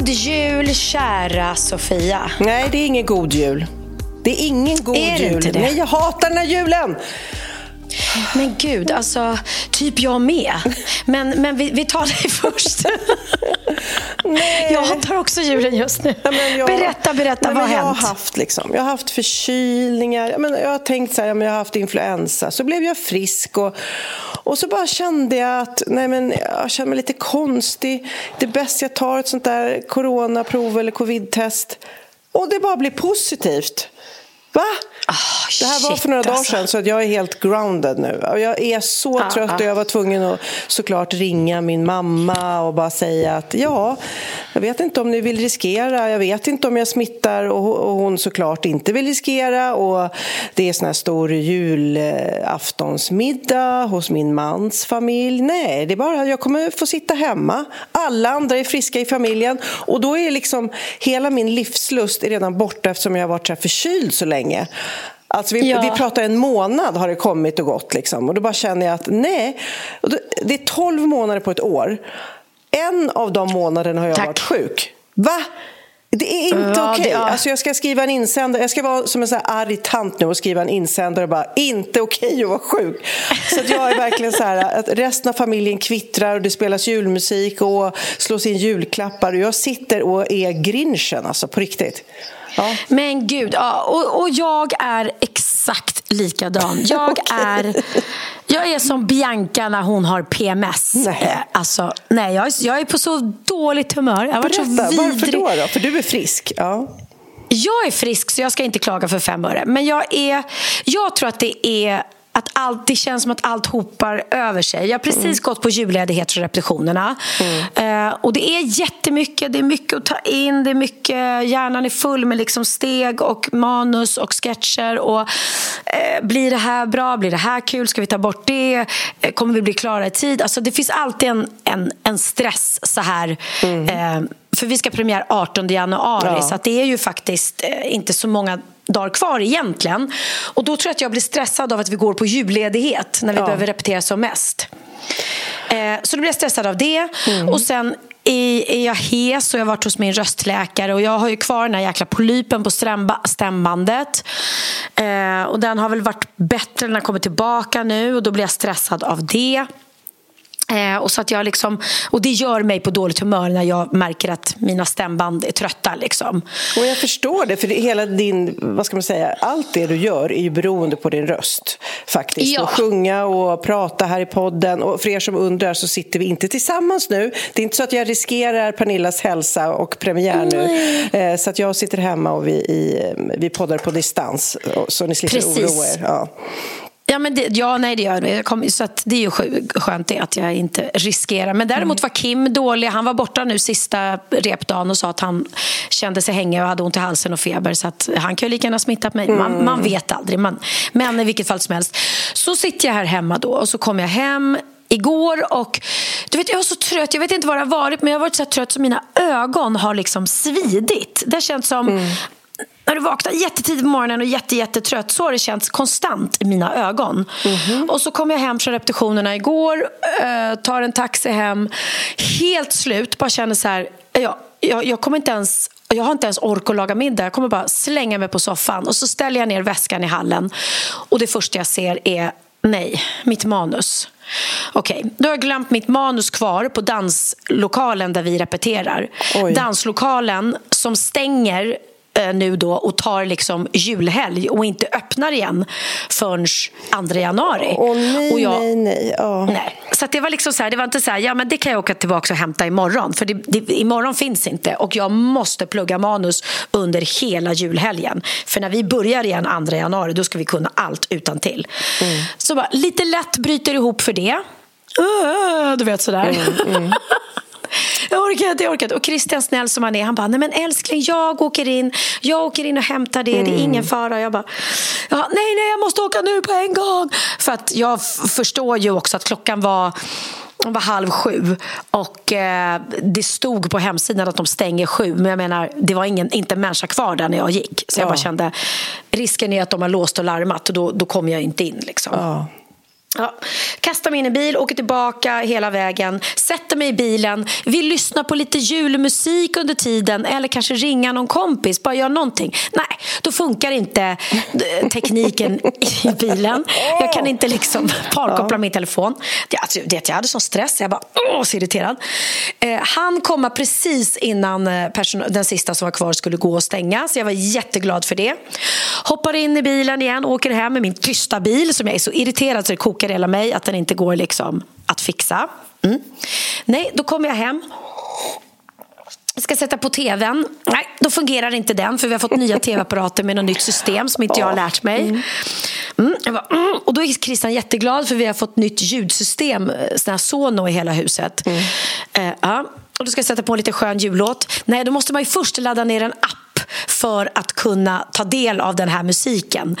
God jul, kära Sofia. Nej, det är ingen god jul. Det är ingen god Är det jul. inte det? Nej, jag hatar den här julen! Men gud, alltså, typ jag med. Men, men vi, vi tar dig först. Nej. Jag hatar också julen just nu. Ja, jag- berätta, berätta, Nej, vad har jag hänt? Har haft liksom, jag har haft förkylningar. Jag, men jag har tänkt så här, men jag har haft influensa. Så blev jag frisk och, och så bara kände jag att nej, men jag känner mig lite konstig. Det är bäst jag tar ett sånt där coronaprov eller covidtest. Och det bara blir positivt. Va? Ah, Det här var för några dagar alltså. sedan så att jag är helt grounded nu. Jag är så Ah, trött och jag var tvungen att såklart ringa min mamma och bara säga att ja, jag vet inte om ni vill riskera, jag vet inte om jag smittar och hon såklart inte vill riskera och det är sån här stor julaftonsmiddag hos min mans familj. Nej, det är bara jag kommer få sitta hemma. Alla andra är friska i familjen och då är liksom hela min livslust är redan borta eftersom jag har varit så här förkyld så länge. Alltså vi, Ja. vi pratar en månad har det kommit och gått. Liksom. Och då bara känner jag att nej, det är 12 månader på ett år. En av de månaderna har jag Tack. varit sjuk. Va? Det är inte Ja, okej. ja. Alltså jag ska skriva en insändare. Jag ska vara som en sån här arg tant nu och skriva en insändare och bara inte okej att vara sjuk. Så att jag är verkligen så här att resten av familjen kvittrar och det spelas julmusik och slås in julklappar och jag sitter och är grinchen alltså på riktigt. Ja. Men gud, ja, och, och jag är exakt likadan. Jag, är, jag är som Bianca när hon har PMS. Nej. Eh, Alltså, nej, jag, är, jag är på så dåligt humör. Jag har varit så Berätta, varför vidrig. då, då? För du är frisk. Ja. Jag är frisk så jag ska inte klaga för fem öre. Men jag, är, jag tror att det är att allt, det känns som att allt hopar över sig. Jag har precis Mm. gått på julledighet från repetitionerna. Eh, och det är jättemycket, det är mycket att ta in. Det är mycket, hjärnan är full med liksom steg och manus och sketcher. Och, eh, blir det här bra? Blir det här kul? Ska vi ta bort det? Eh, kommer vi bli klara i tid? Alltså, det finns alltid en, en, en stress så här. Eh, för vi ska premiär 18 januari Ja. så det är ju faktiskt eh, inte så många dagar kvar egentligen. Och då tror jag att jag blir stressad av att vi går på julledighet när vi Ja. behöver repetera som mest. Eh, så då blir jag stressad av det. Och sen är, är jag hes och jag har varit hos min röstläkare och jag har ju kvar den här jäkla polypen på stämba, stämbandet. Eh, och den har väl varit bättre när den kommer tillbaka nu och då blir jag stressad av det. Eh, och, så att jag liksom, och det gör mig på dåligt humör när jag märker att mina stämband är trötta. Liksom. Och jag förstår det, för det, hela din, vad ska man säga, allt det du gör är ju beroende på din röst. Faktiskt. Ja. Att sjunga och prata här i podden. Och för er som undrar så sitter vi inte tillsammans nu. Det är inte så att jag riskerar Pernillas hälsa och premiär nu. Eh, så att jag sitter hemma och vi, i, vi poddar på distans. och- Så ni slipper Precis. oroa er. Ja. Ja, men det, ja, nej det gör det. Kom, så det är ju skö- skönt det att jag inte riskerar. Men däremot var Kim dålig. Han var borta nu sista repdagen och sa att han kände sig hängig och hade ont i halsen och feber. Så att han kan ju lika gärna ha smittat mig. Man, man vet aldrig. Man, men i vilket fall som helst. Så sitter jag här hemma då och så kommer jag hem igår och du vet, jag var så trött. Jag vet inte var det har varit men jag har varit så trött så mina ögon har liksom svidit. Det känns som när du vaknar jättetidigt på morgonen och jätte, jättetrött så har det känts konstant i mina ögon. Och så kom jag hem från repetitionerna igår, eh, tar en taxi hem, helt slut, bara känner så här, jag, jag, jag kommer inte ens jag har inte ens ork att laga middag. Jag kommer bara slänga mig på soffan och så ställer jag ner väskan i hallen och det första jag ser är nej, mitt manus. Okej, då har jag glömt mitt manus kvar på danslokalen där vi repeterar. Oj. Danslokalen som stänger nu då och tar liksom julhelg och inte öppnar igen förrän 2 januari. Åh nej, och jag, nej, nej. Ja. nej. Så det var liksom så här, det var inte så här, ja men det kan jag åka tillbaka och hämta imorgon för det, det, imorgon finns inte och jag måste plugga manus under hela julhelgen. För när vi börjar igen 2 januari då ska vi kunna allt utan till. Mm. Så bara, lite lätt bryter ihop för det. Uh, du vet sådär. Mm, mm. Jag orkar inte, jag orkar inte. Och Christian snäll som han är, han bara, nej men älskling, jag åker in, jag åker in och hämtar det, mm. det är ingen fara. Jag bara, nej, nej, jag måste åka nu på en gång. För att jag förstår ju också att klockan var var halv sju och eh, det stod på hemsidan att de stänger sju men jag menar, det var ingen, inte en människa kvar där när jag gick. Så jag bara kände, risken är att de har låst och larmat och då, då kommer jag inte in. Liksom. Ja. Ja, kastar mig in i bil, åker tillbaka hela vägen, sätter mig i bilen, vill lyssna på lite julmusik under tiden eller kanske ringa någon kompis, bara göra någonting. Nej, då funkar inte eh, tekniken i bilen. Jag kan inte liksom parkoppla min telefon. Det, alltså, det, jag hade sån stress, jag bara åh, så irriterad. Eh, han kom precis innan eh, den sista som var kvar skulle gå och stänga, så jag var jätteglad för det. Hoppar in i bilen igen, åker hem med min tysta bil som jag är så irriterad så det kokar hela mig att den inte går liksom att fixa. Mm. Nej, då kommer jag hem jag ska sätta på tvn. Nej, då fungerar inte den för vi har fått nya tv-apparater med något nytt system som inte jag har lärt mig. Mm. Mm, bara, mm. Och då är Christian jätteglad för vi har fått nytt ljudsystem, eh, sån här Sono i hela huset. Mm. Uh, ja. Och då ska jag sätta på en lite skön jullåt. Nej, då måste man ju först ladda ner en app för att kunna ta del av den här musiken.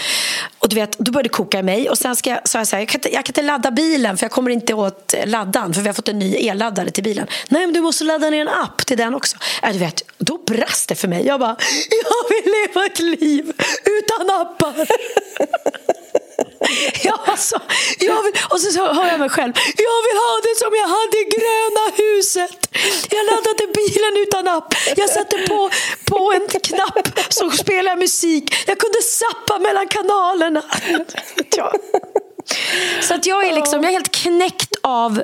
Och du vet, Då började det koka i mig. Och Sen ska jag, så jag, så här, jag, kan inte, jag kan inte ladda bilen för jag kommer inte åt eh, laddan för vi har fått en ny elladdare till bilen. Nej, men du måste ladda ner en app till den också. Äh, du vet, då brast det för mig. Jag bara, jag vill leva ett liv utan appar. Ja, alltså, jag vill, och så, hör jag mig själv. Jag vill ha det som jag hade i gröna huset. Jag laddade bilen utan app. Jag satte på, på en knapp så spelade musik. Jag kunde sappa mellan kanalerna. Ja. Så att jag är liksom, jag är helt knäckt av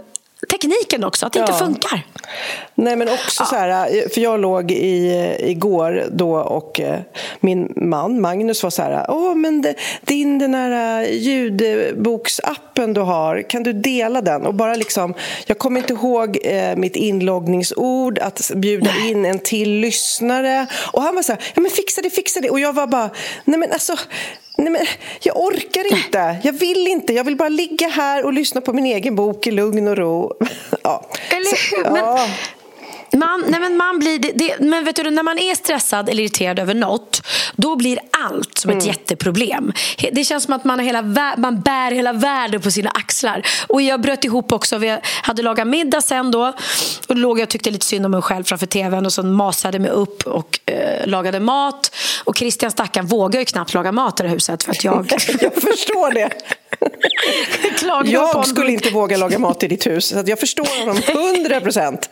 tekniken också, att det ja. inte funkar. Nej, men också ja. så här, för jag låg i, igår då och eh, min man Magnus var så här, åh men det, din den här eh, ljudboksappen du har, kan du dela den? Och bara liksom, jag kommer inte ihåg eh, mitt inloggningsord, att bjuda nej. in en till lyssnare. Och han var så här, ja men fixa det, fixa det. Och jag var bara, nej men alltså Nej, men jag orkar inte. Jag vill inte. Jag vill bara ligga här och lyssna på min egen bok i lugn och ro. ja. Eller hur? Ja. Man, nej men man blir, det, det, men vet du, när man är stressad eller irriterad över något då blir allt som ett mm. jätteproblem. Det känns som att man, hela, man bär hela världen på sina axlar. Och Jag bröt ihop också. Vi hade lagat middag sen. Då, och då låg jag och tyckte lite synd om mig själv framför tvn och så masade mig upp och eh, lagade mat. Och Christian stackaren vågar ju knappt laga mat i det huset. För att jag... jag förstår det. jag skulle inte våga laga mat i ditt hus. Så jag förstår honom hundra procent.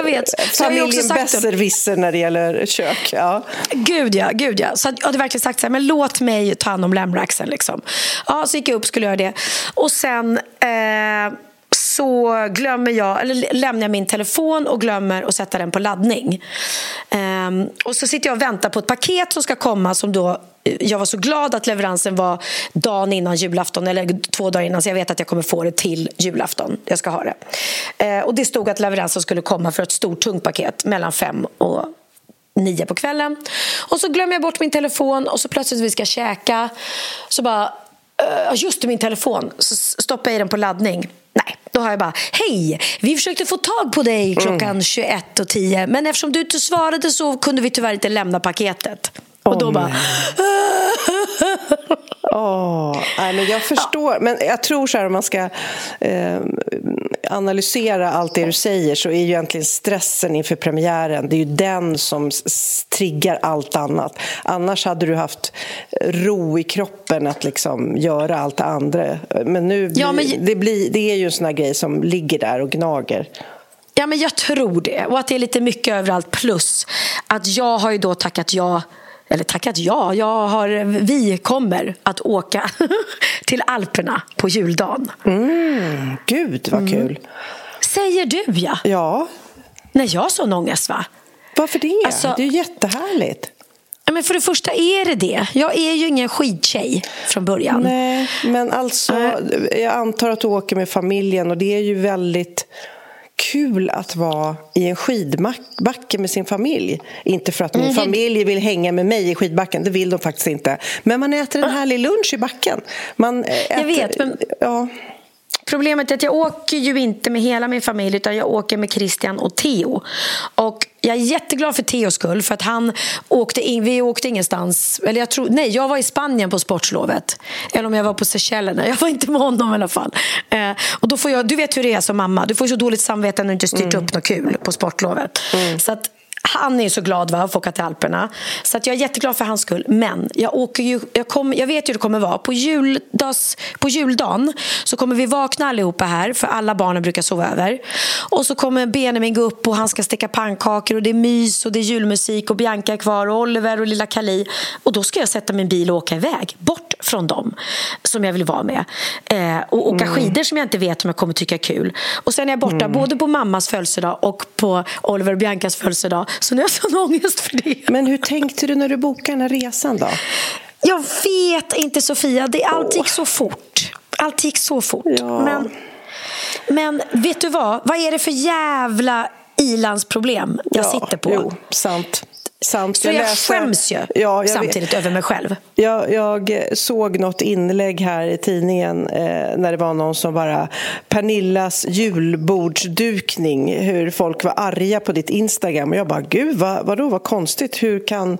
Jag vet. Familjen besserwisser när det gäller kök. Ja. Gud ja, gud ja. Så jag hade verkligen sagt så här, men låt mig ta hand om lämraxen. Liksom. Ja, så gick jag upp skulle göra det. Och sen... Eh, så glömmer jag, eller lämnar jag min telefon och glömmer att sätta den på laddning. Um, och så sitter jag och väntar på ett paket som ska komma som då jag var så glad att leveransen var dagen innan julafton eller två dagar innan så jag vet att jag kommer få det till julafton. Jag ska ha det. Eh, och det stod att leveransen skulle komma för ett stort tungt paket mellan fem och nio på kvällen. Och så glömmer jag bort min telefon och så plötsligt vi ska käka så bara uh, just det, min telefon. Så stoppar jag i den på laddning. Nej, då har jag bara Hej! Vi försökte få tag på dig klockan mm. 21.10 men eftersom du inte svarade så kunde vi tyvärr inte lämna paketet. Och då bara... Oh, nej, men jag förstår. Ja. Men jag tror så här, om man ska eh, analysera allt det du säger så är ju egentligen stressen inför premiären det är ju den som triggar allt annat. Annars hade du haft ro i kroppen att liksom göra allt det andra. Men nu blir, ja, men... Det, blir, det är ju en sån här grej som ligger där och gnager. Ja, men jag tror det. Och att det är lite mycket överallt. Plus att jag har ju då tackat ja eller tackat ja, jag har, vi kommer att åka till Alperna på juldagen. Mm, gud, vad mm. kul. Säger du, ja. Ja. När jag har sån ångest, va? Varför det? Alltså, det är jättehärligt. men för det första är det det. Jag är ju ingen skidtjej från början. Nej, men alltså, jag antar att du åker med familjen och det är ju väldigt kul att vara i en skidbacke med sin familj. Inte för att min mm. familj vill hänga med mig i skidbacken, det vill de faktiskt inte. Men man äter en härlig lunch i backen. Man äter, jag vet, men... Ja. Problemet är att jag åker ju inte med hela min familj utan jag åker med Christian och Theo. Och jag är jätteglad för Theos skull för att han åkte in, vi åkte ingenstans. Eller jag tror, nej, jag var i Spanien på sportslovet. Eller om jag var på Seychellerna. Jag var inte med honom i alla fall. Eh, och då får jag, du vet hur det är som mamma. Du får så dåligt samvete när du inte styrt mm. upp något kul på sportlovet. Mm. Så att han är så glad va, att få åka till Alperna. Så att jag är jätteglad för hans skull. Men jag, åker ju, jag, kom, jag vet ju hur det kommer vara. På, juldags, på juldagen så kommer vi vakna allihopa här, för alla barnen brukar sova över. Och så kommer Benjamin gå upp och han ska steka pannkakor och det är mys och det är julmusik och Bianca är kvar och Oliver och lilla Kali. Och då ska jag sätta min bil och åka iväg, bort från dem som jag vill vara med. Eh, och åka mm. skidor som jag inte vet om jag kommer tycka är kul. Och sen är jag borta mm. både på mammas födelsedag och på Oliver och Biancas födelsedag. Så nu har jag sån ångest för det. Men hur tänkte du när du bokade den här resan då? Jag vet inte Sofia, det, allt gick så fort. Allt gick så fort. Ja. Men, men vet du vad? Vad är det för jävla ilandsproblem jag ja, sitter på? Jo, sant. Sant. Så jag, jag läste, skäms ju ja, samtidigt vet. över mig själv. Jag, jag, såg något inlägg här i tidningen eh, när det var någon som bara Pernillas julbordsdukning, hur folk var arga på ditt Instagram. Och jag bara, gud, vad, vadå, vad konstigt. Hur kan,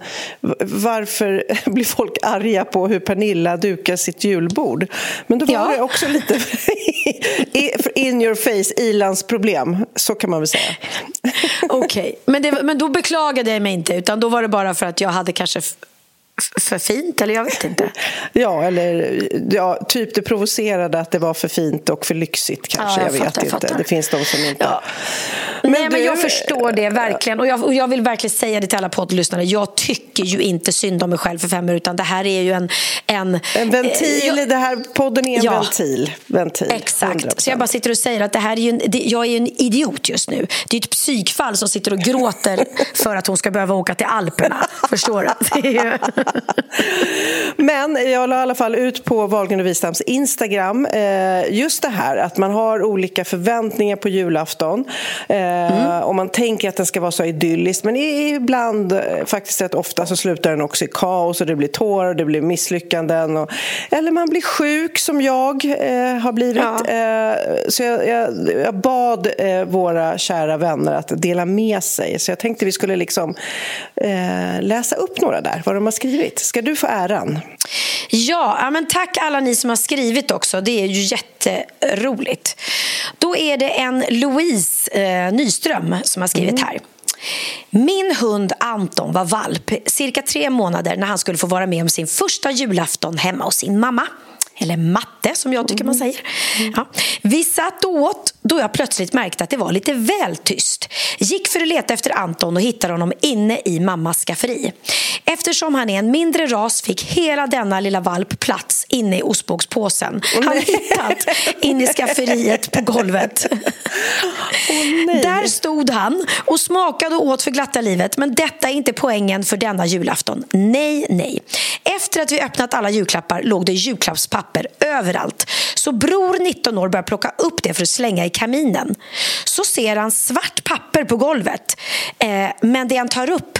varför blir folk arga på hur Pernilla dukar sitt julbord? Men då var ja. det också lite in your face, ilandsproblem. Så kan man väl säga. Okej, okay. men, men då beklagade jag mig inte utan då var det bara för att jag hade kanske för fint, eller jag vet inte. ja, eller ja, typ det provocerade att det var för fint och för lyxigt kanske. Ja, jag, jag fattar, vet inte. Det finns de som inte... Ja. Men Nej, du... men jag förstår det verkligen. Och jag, och jag, vill verkligen säga det till alla poddlyssnare. Jag tycker ju inte synd om mig själv för fem minuter, utan det här är ju en... En, en ventil. Eh, jag, det här podden är en ja, ventil. ventil. Exakt. 100%. Så jag bara sitter och säger att det här är en, det, jag är en idiot just nu. Det är ett psykfall som sitter och gråter för att hon ska behöva åka till Alperna. Förstår du? Men jag la i alla fall ut på Wahlgren och Wistams Instagram eh, just det här att man har olika förväntningar på julafton. Eh, mm. Och man tänker att den ska vara så idyllisk men ibland, eh, faktiskt rätt ofta, så slutar den också i kaos och det blir tårar och det blir misslyckanden. Och, eller man blir sjuk som jag eh, har blivit. Ja. Eh, så jag, jag, jag bad eh, våra kära vänner att dela med sig. Så jag tänkte vi skulle liksom läsa upp några där, vad de har skrivit. Ska du få äran? Ja, men tack alla ni som har skrivit också. Det är ju jätteroligt. Då är det en Louise eh, Nyström som har skrivit mm. här. Min hund Anton var valp cirka tre månader när han skulle få vara med om sin första julafton hemma hos sin mamma eller matte som jag tycker man mm. säger. Ja. Vi satt och åt då jag plötsligt märkte att det var lite väl tyst. Gick för att leta efter Anton och hittade honom inne i mammas skafferi. Eftersom han är en mindre ras fick hela denna lilla valp plats inne i ostbågspåsen. Han hittat inne i skafferiet på golvet. Oh, Där stod han och smakade och åt för glatta livet. Men detta är inte poängen för denna julafton. Nej, nej. Efter att vi öppnat alla julklappar låg det julklappspapper överallt. Så bror, 19 år, börjar plocka upp det för att slänga i kaminen. Så ser han svart papper på golvet. Eh, men det han tar upp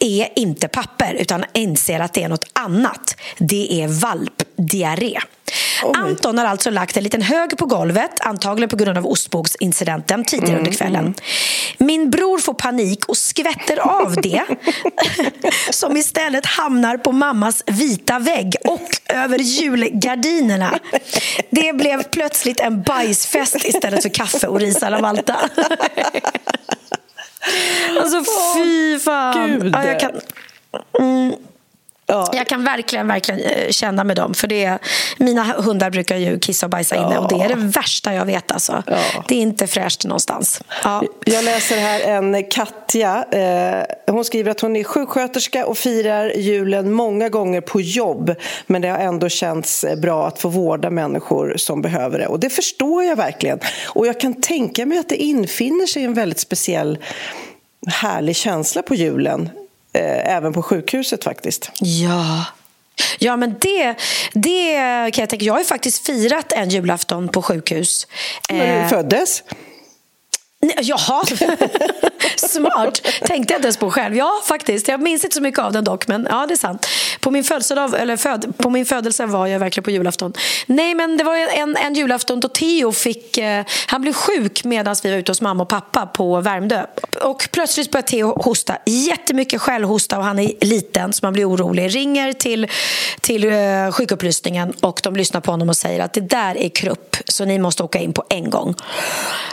är inte papper utan inser att det är något annat. Det är valpdiarré. Oh Anton har alltså lagt en liten hög på golvet, antagligen på grund av ostbågsincidenten tidigare mm. under kvällen. Min bror får panik och skvätter av det som istället hamnar på mammas vita vägg och över julgardinerna. Det blev plötsligt en bajsfest istället för kaffe och ris alla Malta. Alltså fy fan. Gud. Ja, jag kan... Mm. Ja. Jag kan verkligen, verkligen eh, känna med dem. För det, mina hundar brukar ju kissa och bajsa inne och det är det värsta jag vet. Alltså. Ja. Det är inte fräscht någonstans. Ja. Jag läser här en Katja. Eh, hon skriver att hon är sjuksköterska och firar julen många gånger på jobb. Men det har ändå känts bra att få vårda människor som behöver det. Och det förstår jag verkligen. Och jag kan tänka mig att det infinner sig en väldigt speciell härlig känsla på julen eh, även på sjukhuset faktiskt. Ja. Ja, men det, det kan jag tänka. Jag har ju faktiskt firat en julafton på sjukhus. När du Eh, föddes. Jaha, smart. Tänkte jag inte ens på själv. Ja, faktiskt. Jag minns inte så mycket av den dock, men ja, det är sant. På min, födelsedag, eller föd, på min födelse var jag verkligen på julafton. Nej, men det var en, en julafton då Theo fick... Eh, han blev sjuk medan vi var ute hos mamma och pappa på Värmdö. Och plötsligt började Theo hosta. Jättemycket skällhosta och han är liten så man blir orolig. Ringer till, till eh, sjukupplysningen och de lyssnar på honom och säger att det där är krupp så ni måste åka in på en gång.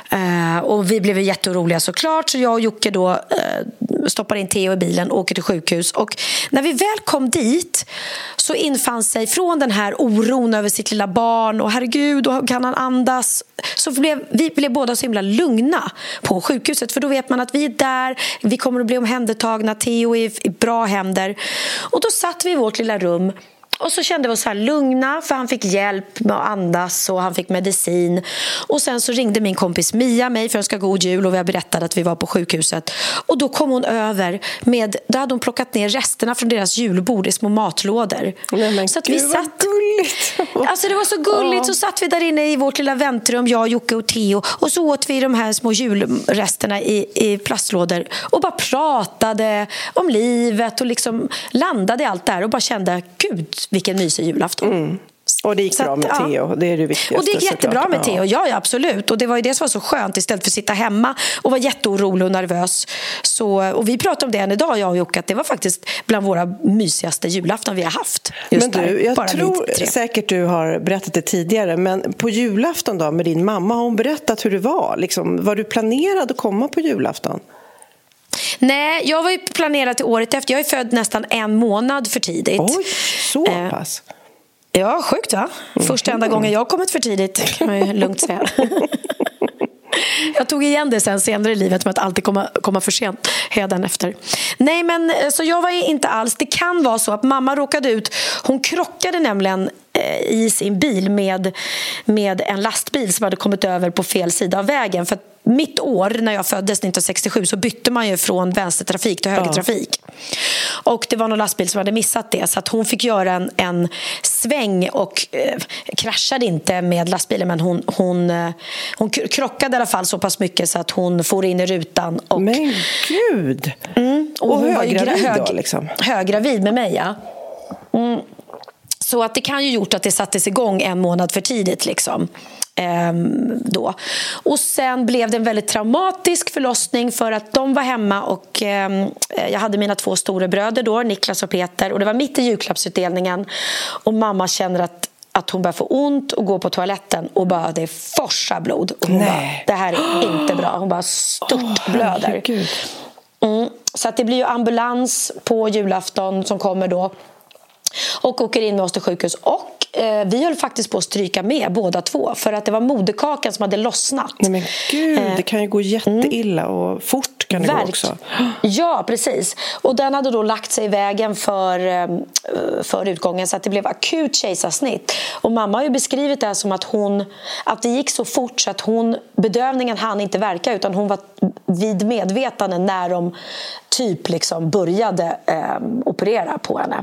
Eh, och vi blev jätteoroliga såklart så jag och Jocke då eh, stoppar in Theo i bilen och åker till sjukhus. Och när vi väl kom dit så infann sig från den här oron över sitt lilla barn och herregud, och kan han andas? Så blev, vi blev båda så himla lugna på sjukhuset för då vet man att vi är där, vi kommer att bli omhändertagna, Theo är i bra händer. Och då satt vi i vårt lilla rum och så kände vi oss här lugna för han fick hjälp med att andas och han fick medicin. Och sen så ringde min kompis Mia mig för att önska god jul och vi berättade att vi var på sjukhuset. Och då kom hon över med, då hade hon plockat ner resterna från deras julbord i små matlådor. Men så att gud, vi vad satt... gulligt. Alltså det var så gulligt. Så satt vi där inne i vårt lilla väntrum, jag, Jocke och Theo. Och så åt vi de här små julresterna i, i plastlådor och bara pratade om livet och liksom landade i allt där och bara kände, gud vilken mysig julafton. Och det gick bra att, med ja. Theo, det är det viktigaste. Och det gick jättebra såklart. med Theo, ja, ja absolut. Och det var ju det som var så skönt istället för att sitta hemma och vara jätteorolig och nervös. Så, och vi pratade om det än idag, jag och Jocke, att det var faktiskt bland våra mysigaste julafton vi har haft. Just Men du, där, jag tror säkert du har berättat det tidigare, men på julafton då med din mamma, har hon berättat hur det var? Liksom, var du planerad att komma på julafton? Nej, jag var ju planerad till året efter. Jag är född nästan en månad för tidigt. Oj, så Eh, pass? Ja, sjukt va? Första enda gången jag kommit för tidigt, kan man ju lugnt säga. Jag tog igen det sen senare i livet med att alltid komma, komma för sent efter. Nej, men eh, så jag var inte alls... Det kan vara så att mamma råkade ut... Hon krockade nämligen eh, i sin bil med, med en lastbil som hade kommit över på fel sida av vägen. För mitt år, när jag föddes 1967, så bytte man ju från vänstertrafik till högertrafik. Och det var någon lastbil som hade missat det så att hon fick göra en, en sväng och eh, kraschade inte med lastbilen men hon, hon, eh, hon krockade i alla fall så pass mycket så att hon for in i rutan. Och, Men gud! och och ju höggravid gra- då, liksom? Höggravid med mig, ja. Mm. Så att det kan ju gjort att det sattes igång en månad för tidigt. Liksom. Ehm, då. Och sen blev det en väldigt traumatisk förlossning för att de var hemma och ehm, jag hade mina två storebröder då, Niklas och Peter och det var mitt i julklappsutdelningen och mamma känner att att hon börjar få ont och gå på toaletten och bara det forsar blod. Och hon Nej. bara, det här är inte bra. Hon bara störtblöder. herregud. Mm. Så att det blir ju ambulans på julafton som kommer då och åker in med oss till sjukhus. Och eh, vi höll faktiskt på att stryka med båda två för att det var moderkakan som hade lossnat. Nej, men gud, Eh, det kan ju gå jätteilla och fort kan det gå Verk- också. Ja, precis. Och den hade då lagt sig i vägen för, eh, för utgången så att det blev akut kejsarsnitt. Och mamma har ju beskrivit det här som att, hon, att det gick så fort så att hon, bedövningen hann inte verka utan hon var vid medvetande när de typ liksom började eh, operera på henne.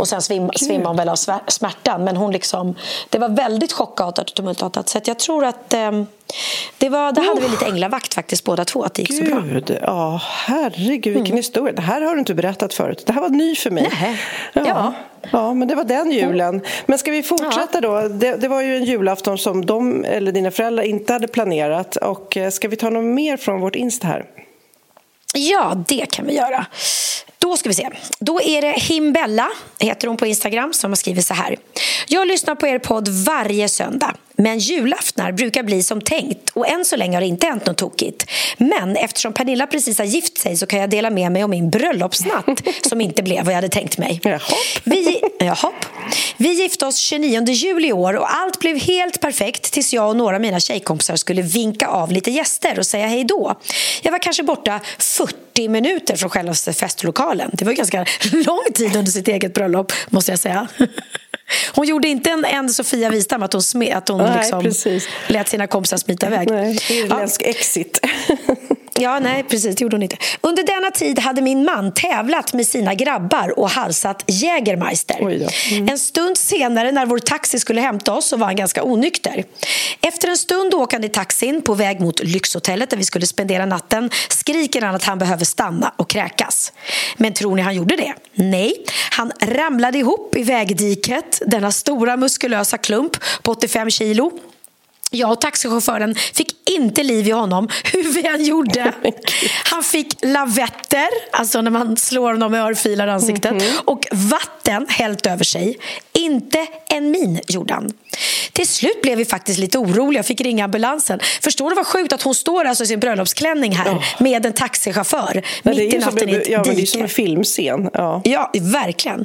och sen svim, svimmade hon väl av smärtan. Men hon liksom, det var väldigt chockartat och tumultartat. Så jag tror att eh, det, var, det hade vi lite änglavakt faktiskt båda två att det gick så bra. Mm. Gud, ja, herregud vilken historia. Det här har du inte berättat förut. Det här var ny för mig. Nej. Ja. Ja. ja, men det var den julen. Men ska vi fortsätta då? Det, det var ju en julafton som de, eller dina föräldrar, inte hade planerat. Och eh, ska vi ta något mer från vårt Insta här? Ja, det kan vi göra. Då ska vi se. Då är det Himbella, heter hon på Instagram, som har skrivit så här. Jag lyssnar på er podd varje söndag. Men julaftnar brukar bli som tänkt och än så länge har det inte hänt något tokigt. Men eftersom Pernilla precis har gift sig så kan jag dela med mig om min bröllopsnatt som inte blev vad jag hade tänkt mig. Vi. Vi gifte oss 29 juli i år och allt blev helt perfekt tills jag och några av mina tjejkompisar skulle vinka av lite gäster och säga hej då. Jag var kanske borta 40 minuter från själva festlokalen. Det var ganska lång tid under sitt eget bröllop, måste jag säga. Hon gjorde inte en, en Sofia Wistam att hon, sme, att hon liksom precis. lät sina kompisar smita iväg. Nej, Ja. irländsk exit. Ja, nej, precis. Det gjorde hon inte. Under denna tid hade min man tävlat med sina grabbar och halsat Jägermeister. Mm. En stund senare, när vår taxi skulle hämta oss, så var han ganska onykter. Efter en stund åkande i taxin på väg mot lyxhotellet där vi skulle spendera natten skriker han att han behöver stanna och kräkas. Men tror ni han gjorde det? Nej, han ramlade ihop i vägdiket, denna stora muskulösa klump på 85 kilo jag och taxichauffören fick inte liv i honom, hur vi än gjorde. Han fick lavetter, alltså när man slår honom med örfilar i ansiktet, mm -hmm. och vatten hällt över sig. Inte en min gjorde han. Till slut blev vi faktiskt lite oroliga och fick ringa ambulansen. Förstår du vad sjukt att hon står alltså i sin bröllopsklänning här oh. med en taxichaufför ja, mitt i natten i ett ja, dike. Det är som en filmscen. Ja. ja, verkligen.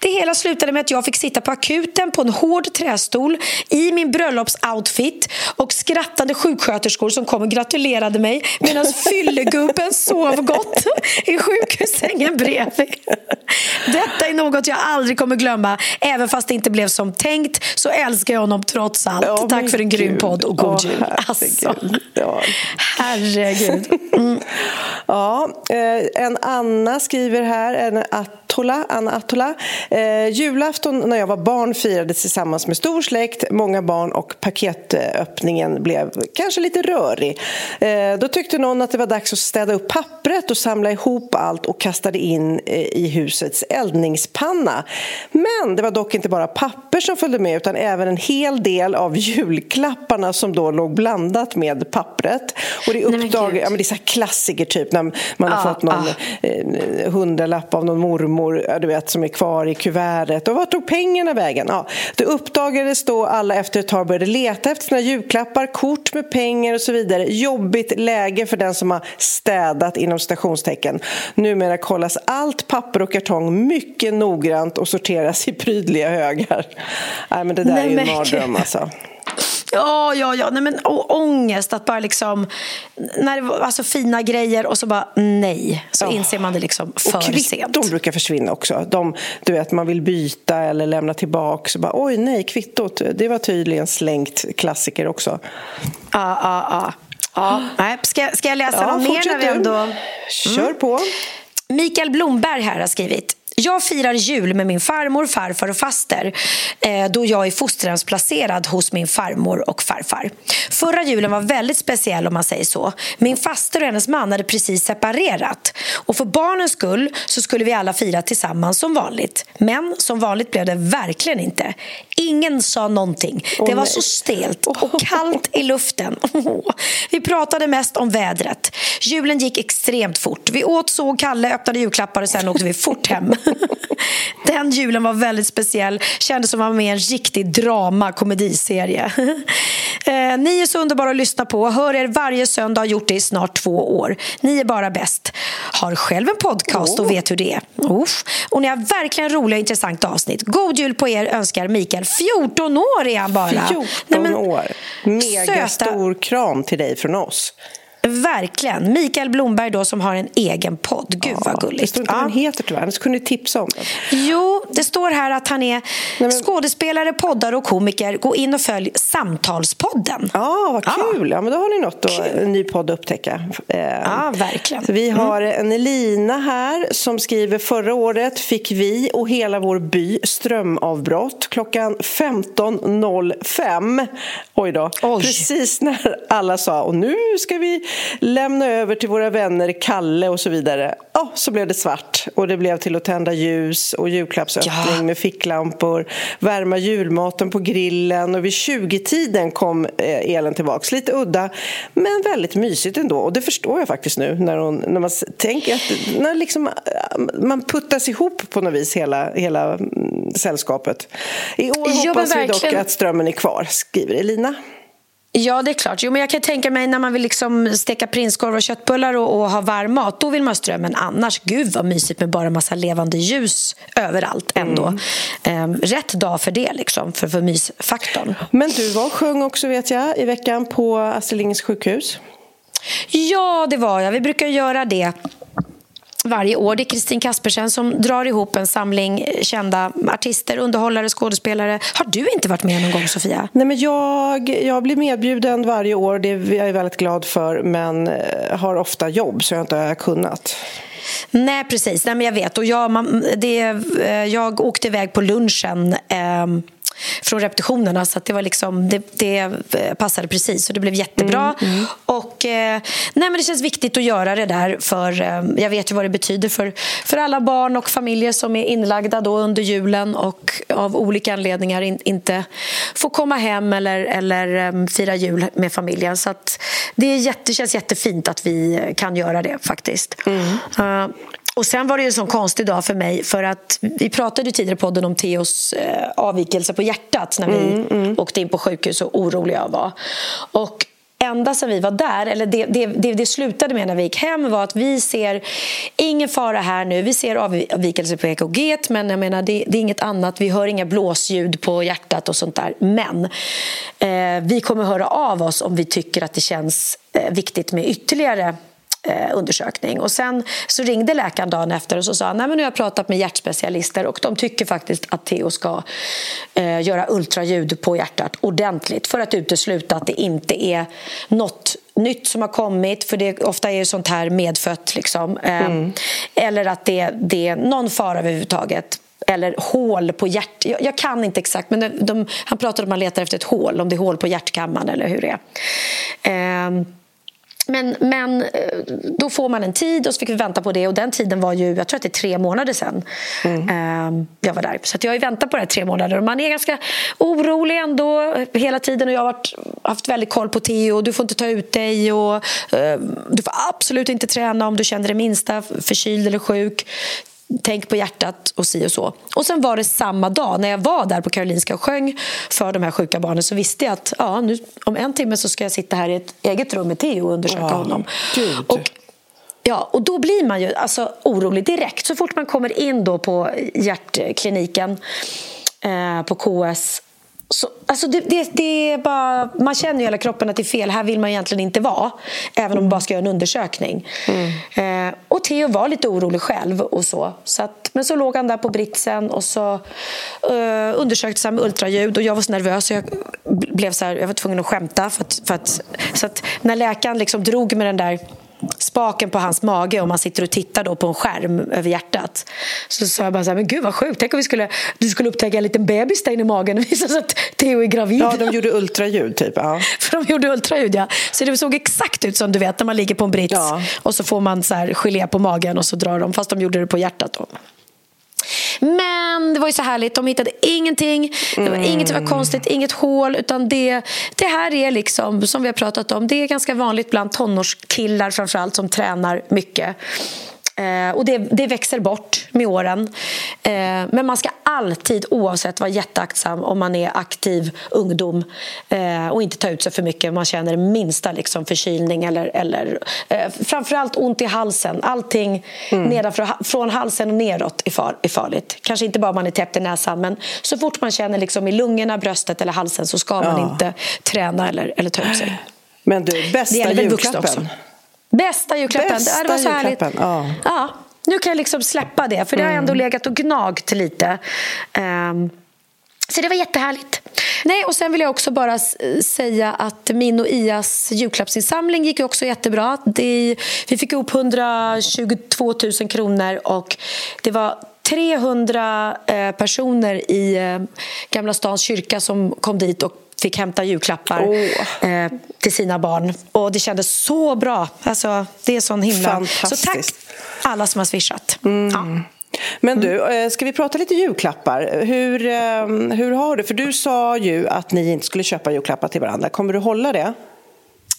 Det hela slutade med att jag fick sitta på akuten på en hård trästol i min bröllopsoutfit och skrattande sjuksköterskor som kom och gratulerade mig medan fyllegubben sov gott i sjukhussängen bredvid. Detta är något jag aldrig kommer glömma. Även fast det inte blev som tänkt så älskar jag honom trots allt. Ja, Tack för en grym podd och god oh, jul. Alltså. Ja. Herregud. Mm. Ja, eh, en Anna skriver här en Attola, Anna Attola. Eh, julafton när jag var barn firades tillsammans med stor släkt, många barn och öppningen blev kanske lite rörig. Eh, då tyckte någon att det var dags att städa upp papper pappret och samla ihop allt och kastade in eh, i husets eldningspanna. Men det var dock inte bara papper som följde med utan även en hel del av julklapparna som då låg blandat med pappret. Och det, uppdag, ja, men det är så klassiker typ när man har ah, fått någon ah. eh, hundralapp av någon mormor du vet, som är kvar i kuvertet. Och vart tog pengarna vägen? Ja, det uppdagades då alla efter ett tag började leta efter sina julklappar, kort med pengar och så vidare. Jobbigt läge för den som har städat inom stationstecken. Numera kollas allt papper och kartong mycket noggrant och sorteras i prydliga högar. Nej, men det där Nej, är ju en mardröm alltså. Ja, ja, ja. Nej, men, och ångest att bara liksom... När det var alltså, fina grejer och så bara nej. Så oh. inser man det liksom för och sent. Och brukar försvinna också. De, du vet, man vill byta eller lämna tillbaka. Så bara, Oj, nej, kvittot. Det var tydligen slängt klassiker också. Ja, ja, ja. ja. Ska, ska jag läsa ja, något mer? När vi ändå... Mm. Kör på. Mikael Blomberg här har skrivit jag firar jul med min farmor, farfar och faster eh, då jag är fosterhemsplacerad hos min farmor och farfar. Förra julen var väldigt speciell om man säger så. Min faster och hennes man hade precis separerat och för barnens skull så skulle vi alla fira tillsammans som vanligt. Men som vanligt blev det verkligen inte. Ingen sa någonting. Oh, det var nej. så stelt och kallt i luften. Vi pratade mest om vädret. Julen gick extremt fort. Vi åt, såg Kalle, öppnade julklappar och sen åkte vi fort hem. Den julen var väldigt speciell. Kändes som att man var med i en riktig drama komediserie. Eh, ni är så underbara att lyssna på. Hör er varje söndag har gjort det i snart två år. Ni är bara bäst. Har själv en podcast och vet hur det är. Uff. Och ni har verkligen roliga och intressanta avsnitt. God jul på er önskar Mikael. 14 år är han bara. 14 Nej, men, år. Mega söta. stor kram till dig från oss. Verkligen. Mikael Blomberg då som har en egen podd. Gud ja, vad gulligt. Det står inte vad han heter tyvärr, annars kunde du tipsa om det. Jo, det står här att han är Nej, men... skådespelare, poddare och komiker. Gå in och följ Samtalspodden. Ja, vad kul. Ja. ja men då har ni något att, en ny podd att upptäcka. Eh, ja, verkligen. vi har mm. en Lina här som skriver förra året fick vi och hela vår by strömavbrott klockan 15.05. Oj då. Oj. Precis när alla sa och nu ska vi lämna över till våra vänner Kalle och så vidare. Ja, så blev det svart och det blev till att tända ljus och julklappsöppning ja. med ficklampor, värma julmaten på grillen och vid 20-tiden kom eh, elen tillbaks. Lite udda, men väldigt mysigt ändå. Och det förstår jag faktiskt nu när, hon, när man tänker att när liksom, eh, man puttas ihop på något vis, hela, hela mm, sällskapet. I år jo, hoppas vi dock att strömmen är kvar, skriver Elina. Ja, det är klart. Jo, men jag kan tänka mig när man vill liksom steka prinskorvar och köttbullar och, och ha varm mat, då vill man ha ström. Men annars, gud vad mysigt med bara massa levande ljus överallt ändå. Mm. Ehm, rätt dag för det, liksom, för, för mysfaktorn. Men du var och sjöng också, vet jag, i veckan på Astrid Lindgrens sjukhus. Ja, det var jag. Vi brukar göra det varje år. Det är Kristin Kaspersen som drar ihop en samling kända artister, underhållare, skådespelare. Har du inte varit med någon gång, Sofia? Nej, men jag, jag blir medbjuden varje år, det är jag väldigt glad för men eh, har ofta jobb så jag har inte kunnat. Nej, precis. Nej, men jag vet. Och jag, man, det, eh, jag åkte iväg på lunchen eh, från repetitionerna så det, var liksom, det, det, passade precis och det blev jättebra. Mm, mm. Och, eh, nej, men det känns viktigt att göra det där för eh, jag vet ju vad det betyder för, för alla barn och familjer som är inlagda då under julen och av olika anledningar in, inte får komma hem eller, eller um, fira jul med familjen. Så det är jätte, känns jättefint att vi kan göra det faktiskt. Mm. Uh, och Sen var det en sån konstig dag för mig för att vi pratade tidigare i podden om Theos eh, avvikelse på hjärtat när vi mm, mm. åkte in på sjukhus och oroliga jag var. Och enda som vi var där, eller det, det, det, det, slutade med när vi gick hem var att vi ser ingen fara här nu. Vi ser avvikelse på EKG men jag menar, det, det, är inget annat. Vi hör inga blåsljud på hjärtat och sånt där. Men eh, vi kommer höra av oss om vi tycker att det känns eh, viktigt med ytterligare undersökning. Och sen så ringde läkaren dagen efter och så sa Nej, men nu har jag pratat med hjärtspecialister och de tycker faktiskt att Theo ska eh, göra ultraljud på hjärtat ordentligt för att utesluta att det inte är något nytt som har kommit, för det ofta är sånt här medfött. Liksom. Eh, mm. Eller att det, det är någon fara överhuvudtaget eller hål på hjärt... Jag, jag kan inte exakt, men de, de, han pratade om att man letar efter ett hål, om det är hål på hjärtkammaren eller hur det är. Eh, men, men eh, då får man en tid och så fick vi vänta på det. Och den tiden var ju, jag tror att det är tre månader sen mm. Ehm, jag var där. Så jag har väntat på det tre månader. Man är ganska orolig ändå hela tiden. Och jag har varit, haft väldigt koll på Theo. Du får inte ta ut dig. Och, uh, du får absolut inte träna om du känner det minsta förkyld eller sjuk tänk på hjärtat och si och så. Och sen var det samma dag, när jag var där på Karolinska och sjöng för de här sjuka barnen så visste jag att ja, nu, om en timme så ska jag sitta här i ett eget rum med Theo och undersöka ja, honom. Gud. Och, ja, och då blir man ju alltså, orolig direkt. Så fort man kommer in då på hjärtkliniken eh, på KS så, alltså det, det, det, är bara, man känner i hela kroppen att det är fel. Här vill man egentligen inte vara, även om man bara ska göra en undersökning. Mm. Eh, och Theo var lite orolig själv. och så. så att, men så låg han där på britsen och så eh, undersöktes han med ultraljud. Och jag var så nervös så jag, blev så här, jag var tvungen att skämta. För att, för att, så att när läkaren liksom drog med den där spaken på hans mage och man sitter och tittar då på en skärm över hjärtat. Så sa jag bara så här, men gud vad sjukt, tänk om vi skulle, du skulle upptäcka en liten bebis där inne i magen och visa sig att Theo är gravid. Ja, de gjorde ultraljud typ. Ja. För de gjorde ultraljud, ja. Så det såg exakt ut som du vet när man ligger på en brits ja. och så får man så här gelé på magen och så drar de, fast de gjorde det på hjärtat då. Men det var ju så härligt. De hittade ingenting. Det var mm. inget som var konstigt, inget hål. Utan det, det här är liksom, som vi har pratat om, det är ganska vanligt bland tonårskillar framförallt som tränar mycket. Eh, och det, det, växer bort med åren. Eh, men man ska alltid, oavsett, vara jätteaktsam om man är aktiv ungdom eh, och inte ta ut sig för mycket om man känner minsta liksom, förkylning eller, eller eh, framförallt ont i halsen. Allting mm. nedanför, från halsen och neråt är, far, är farligt. Kanske inte bara om man är täppt i näsan men så fort man känner liksom, i lungorna, bröstet eller halsen så ska man inte träna eller, eller ta ut sig. Men du, bästa julklappen? Bästa julklappen. Bästa det var så julklappen. Ja. ja. Nu kan jag liksom släppa det, för det har ändå mm. legat och gnagt lite. Um, så det var jättehärligt. Nej, och sen vill jag också bara säga att min och Ias julklappsinsamling gick också jättebra. Det, vi fick ihop 122 000 kronor och det var 300 eh, personer i eh, Gamla stans kyrka som kom dit och fick hämta julklappar oh. eh, till sina barn. Och Det kändes så bra. Alltså, det är sån himla... Så tack alla som har swishat. Mm. Ja. Men du, mm. eh, ska vi prata lite julklappar? Hur, eh, hur har du? För du sa ju att ni inte skulle köpa julklappar till varandra. Kommer du hålla det?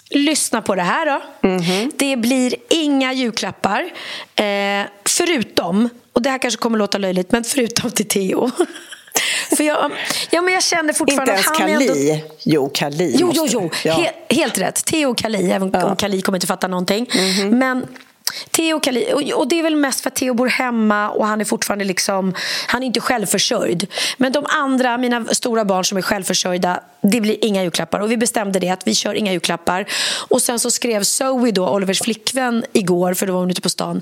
Lyssna på det här då. Mm -hmm. Det blir inga julklappar. Eh, förutom, och det här kanske kommer låta löjligt, men förutom till Theo. För jag, ja, men jag känner fortfarande Inte ens Kali? Ändå... Jo, Kali Jo, jo, jo. Ja. He helt rätt. Theo och Kali, även ja. om Kali kommer inte fatta någonting. Mm -hmm. Men Theo Kali, och det är väl mest för att Theo bor hemma och han är fortfarande liksom, han är inte självförsörjd. Men de andra, mina stora barn som är självförsörjda, det blir inga julklappar. Och vi bestämde det att vi kör inga julklappar. Och sen så skrev Zoe då, Olivers flickvän, igår, för då var hon ute på stan.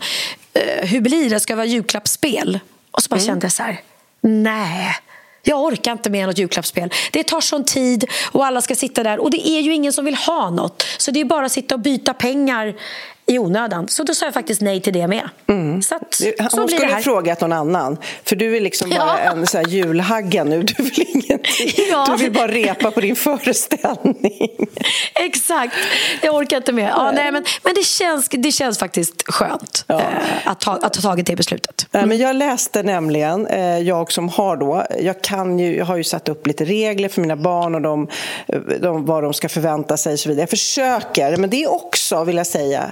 Eh, hur blir det? Ska det vara julklappsspel? Och så bara mm. kände jag så här, nej. Jag orkar inte med något julklappsspel. Det tar sån tid och alla ska sitta där och det är ju ingen som vill ha något. Så det är bara att sitta och byta pengar i onödan. Så då sa jag faktiskt nej till det med. Mm. Så, att, så Hon skulle ha frågat någon annan. För du är liksom bara ja. en så här julhagga nu. Du vill, ingenting. Ja. du vill bara repa på din föreställning. Exakt. Jag orkar inte mer. Ja, nej, men men det, känns, det känns faktiskt skönt ja. eh, att, ta, att ha tagit det beslutet. Mm. men jag läste nämligen, eh, jag som har då, jag, kan ju, jag har ju satt upp lite regler för mina barn och de, de, vad de ska förvänta sig och så vidare. Jag försöker, men det är också, vill jag säga,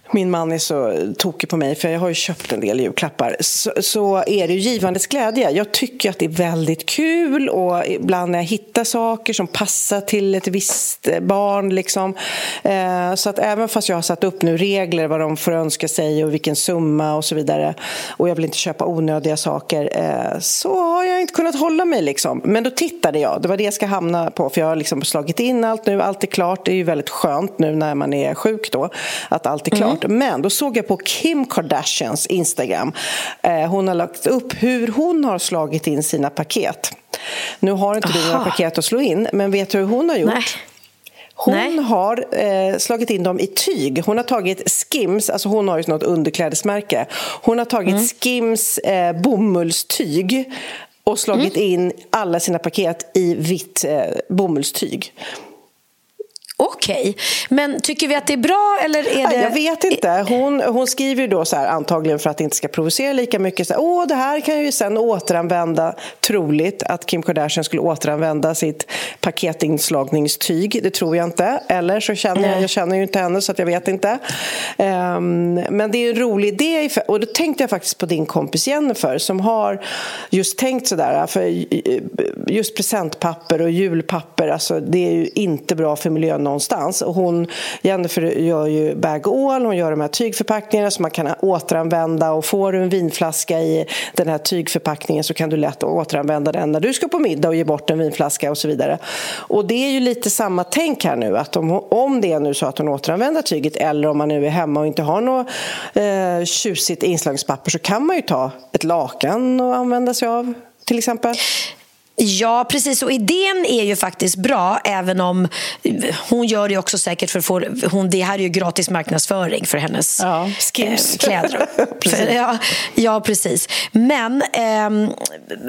min man är så tokig på mig, för jag har ju köpt en del julklappar, så, så är det ju givandets glädje. Jag tycker att det är väldigt kul och ibland när jag hittar saker som passar till ett visst barn. Liksom. Eh, så att även fast jag har satt upp nu regler vad de får önska sig och vilken summa och så vidare och jag vill inte köpa onödiga saker eh, så har jag inte kunnat hålla mig. Liksom. Men då tittade jag, det var det jag ska hamna på för jag har liksom slagit in allt nu, allt är klart. Det är ju väldigt skönt nu när man är sjuk då, att allt är klart. Mm såklart. Men då såg jag på Kim Kardashians Instagram. Eh, hon har lagt upp hur hon har slagit in sina paket. Nu har inte du några paket att slå in, men vet du hur hon har gjort? Nej. Hon Nej. har eh, slagit in dem i tyg. Hon har tagit Skims, alltså hon har ju något underklädesmärke. Hon har tagit mm. Skims eh, bomullstyg och slagit mm. in alla sina paket i vitt eh, bomullstyg. Okej, okay. men tycker vi att det är bra eller är det... Jag vet inte. Hon, hon skriver ju då så här, antagligen för att det inte ska provocera lika mycket. Så här, Åh, det här kan ju sen återanvända. Troligt att Kim Kardashian skulle återanvända sitt paketinslagningstyg. Det tror jag inte. Eller så känner jag, jag känner ju inte henne så jag vet inte. Um, men det är en rolig idé. Och då tänkte jag faktiskt på din kompis Jennifer som har just tänkt så där. För just presentpapper och julpapper, alltså, det är ju inte bra för miljön någonstans. Och hon, Jennifer gör ju bag all, hon gör de här tygförpackningarna som man kan återanvända och får du en vinflaska i den här tygförpackningen så kan du lätt återanvända den när du ska på middag och ge bort en vinflaska och så vidare. Och det är ju lite samma tänk här nu att om, om det är nu så att hon återanvänder tyget eller om man nu är hemma och inte har något eh, tjusigt inslagspapper så kan man ju ta ett lakan och använda sig av till exempel. Ja, precis. Och idén är ju faktiskt bra, även om hon gör det också säkert för att få... Hon, det här är ju gratis marknadsföring för hennes ja, eh, kläder. för, ja, ja, precis. Men eh,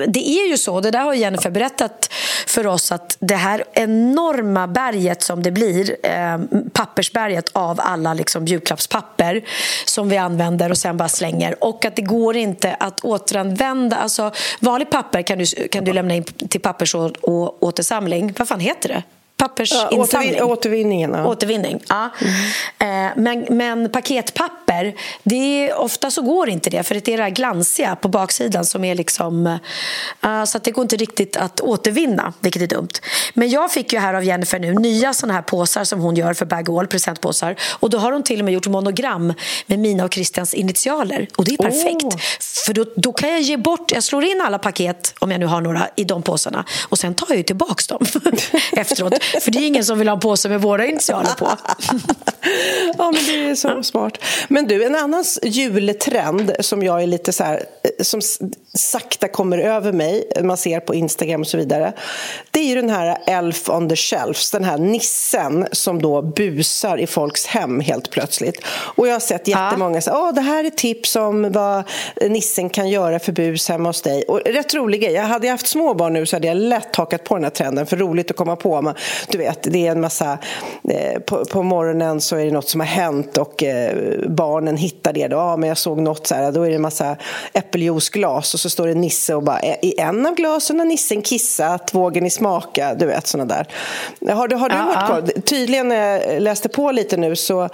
det är ju så, det där har Jennifer berättat för oss att det här enorma berget som det blir, eh, pappersberget av alla liksom, julklappspapper som vi använder och sen bara slänger och att det går inte att återanvända. Alltså, vanligt papper kan du, kan du lämna in till pappersåtersamling. Vad fan heter det? pappersinsamling. Ja, återvinningen. Ja. Återvinning, ja. Mm. Men, men paketpapper, det är, ofta så går inte det för det är det här glansiga på baksidan som är liksom... Uh, så att det går inte riktigt att återvinna, vilket är dumt. Men jag fick ju här av Jennifer nu nya såna här påsar som hon gör för bag all, presentpåsar. Och då har hon till och med gjort monogram med mina och Christians initialer. Och det är perfekt. Oh. För då, då kan jag ge bort, jag slår in alla paket, om jag nu har några, i de påsarna. Och sen tar jag ju tillbaka dem efteråt. För det är ingen som vill ha en påse med våra initialer på. ja, men det är så smart. Men du, en annan jultrend som jag är lite så här, eh, som sakta kommer över mig, man ser på Instagram och så vidare. Det är ju den här Elf on the shelves, den här nissen som då busar i folks hem helt plötsligt. Och jag har sett jättemånga säga, åh, det här är tips om vad nissen kan göra för bus hemma hos dig. Och rätt rolig grej, jag hade jag haft små barn nu så hade jag lätt hakat på den här trenden, för roligt att komma på du vet, det är en massa... Eh, på, på, morgonen så är det något som har hänt och eh, barnen hittar det. Då. Ja, men jag såg något så här, då är det en massa äppeljuice juiceglas och så står det Nisse och bara i en av glasen har Nissen kissat, vågar ni smaka? Du vet sådana där. Har du, har du varit koll? Tydligen när jag läste på lite nu så,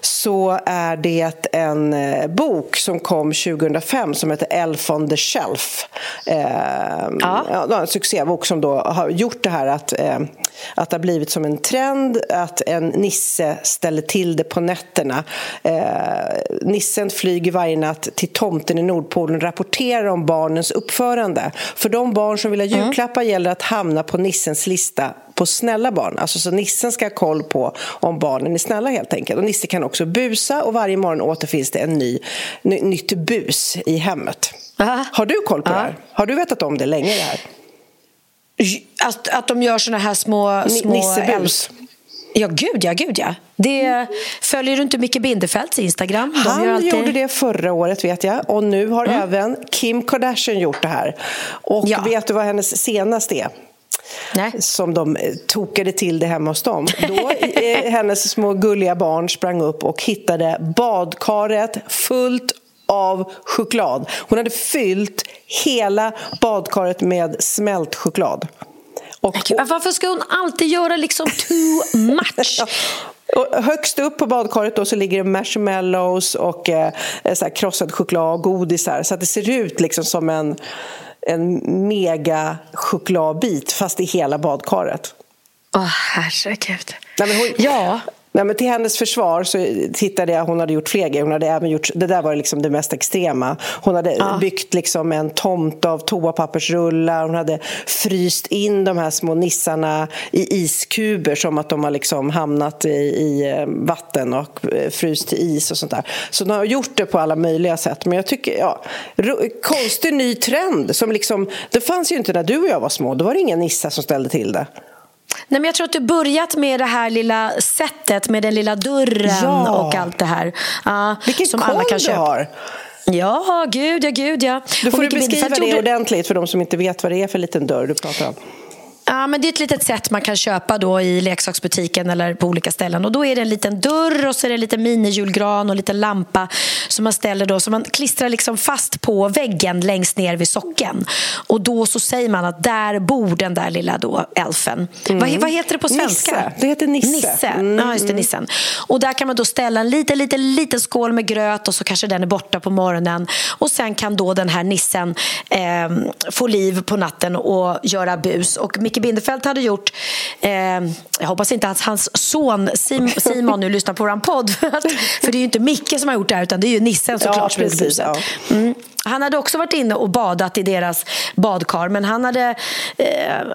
så är det en eh, bok som kom 2005 som heter Elf on the Shelf. Eh, ja. En succébok som då har gjort det här att, eh, att det har blivit som en trend att en Nisse ställer till det på nätterna. Eh, nissen flyger varje natt till tomten i Nordpolen och rapporterar om barnens uppförande. För de barn som vill ha mm. julklappar mm. gäller att hamna på Nissens lista på snälla barn. Alltså så Nissen ska ha koll på om barnen är snälla helt enkelt. Och Nisse kan också busa och varje morgon återfinns det en ny, ny nytt bus i hemmet. Aha. Har du koll på Aha. det här? Har du vetat om det länge det här? Att, att de gör såna här små... små Nissebus? Ja, gud ja, gud ja. Det, följer du inte Micke Bindefelds Instagram? De Han alltid... gjorde det förra året vet jag och nu har mm. även Kim Kardashian gjort det här. Och ja. vet du vad hennes senaste är? Nej. som de eh, tokade till det hemma hos dem. Då eh, hennes små gulliga barn sprang upp och hittade badkaret fullt av choklad. Hon hade fyllt hela badkaret med smält choklad. Och, Varför ska hon alltid göra liksom too much? Och högst upp på badkaret då så ligger det marshmallows och eh, så krossad choklad och godisar så att det ser ut liksom som en, en mega chokladbit fast i hela badkaret. Åh, oh, herregud. Nej, hon, ja. Nej, men till hennes försvar så tittade jag, hon hade gjort fler grejer. Hon hade även gjort, det där var liksom det mest extrema. Hon hade ja. byggt liksom en tomt av toapappersrullar. Hon hade fryst in de här små nissarna i iskuber som att de har liksom hamnat i, i eh, vatten och eh, fryst till is och sånt där. Så hon har gjort det på alla möjliga sätt. Men jag tycker, ja, konstig ny trend som liksom, det fanns ju inte när du och jag var små. Då var det inga nissar som ställde till det. Nej, men jag tror att du börjat med det här lilla sättet med den lilla dörren ja. och allt det här. Uh, Vilken som alla kan köpa. du har! Ja, gud ja, gud ja. Du får du beskriva det ordentligt för de som inte vet vad det är för liten dörr du pratar om. Ja, men det är ett litet sätt man kan köpa då i leksaksbutiken eller på olika ställen. Och Då är det en liten dörr och så är det en liten minijulgran och en liten lampa som man ställer då, som man klistrar liksom fast på väggen längst ner vid socken. Och då så säger man att där bor den där lilla då elfen. Mm. Vad, vad, heter det på svenska? Nisse. Det heter Nisse. Nisse. Mm. Ja, just det, nissen. Och där kan man då ställa en liten, liten, liten skål med gröt och så kanske den är borta på morgonen. Och sen kan då den här nissen eh, få liv på natten och göra bus. Och Micke Bindefeld hade gjort, eh, jag hoppas inte att hans son Simon nu lyssnar på vår podd, för det är ju inte Micke som har gjort det här utan det är ju nissen såklart. Ja, precis, ja. Mm. Han hade också varit inne och badat i deras badkar men han hade, eh,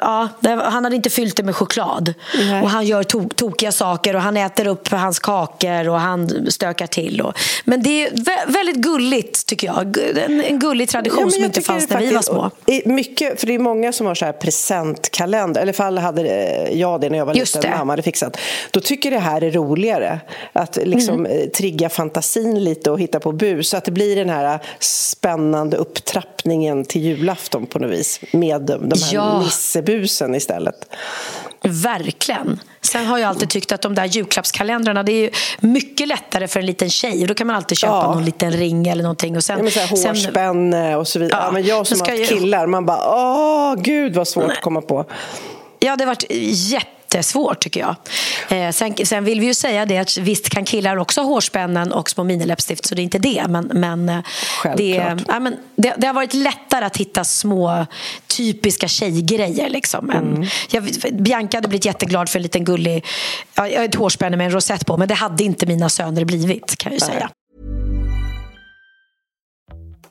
ja, han hade inte fyllt det med choklad. Nej. Och Han gör to tokiga saker och han äter upp hans kakor och han stökar till. Och, men det är väldigt gulligt tycker jag. En, en gullig tradition ja, som inte fanns när vi var små. Mycket, för det är många som har så här presentkalender, eller i alla fall hade jag det när jag var Just liten, det. mamma hade fixat. Då tycker det här är roligare. Att liksom mm. trigga fantasin lite och hitta på bus. Så att det blir den här spännande spännande upptrappningen till julafton på något vis med de här ja. nissebusen istället. Verkligen. Sen har jag alltid tyckt att de där julklappskalendrarna det är mycket lättare för en liten tjej. Då kan man alltid köpa ja. någon liten ring eller någonting. Och sen, ja, men så hårspänne och så vidare. Ja, ja men jag som har haft killar, man bara åh gud vad svårt Nej. att komma på. Ja, det har varit jätte jättesvårt tycker jag. Eh, sen, sen, vill vi ju säga det att visst kan killar också ha hårspännen och små miniläppstift så det är inte det. Men, men, eh, det, ja, men det, det, har varit lättare att hitta små typiska tjejgrejer. Liksom. Mm. jag, Bianca hade blivit jätteglad för en liten gullig ja, ett hårspänne med en rosett på men det hade inte mina söner blivit kan jag säga.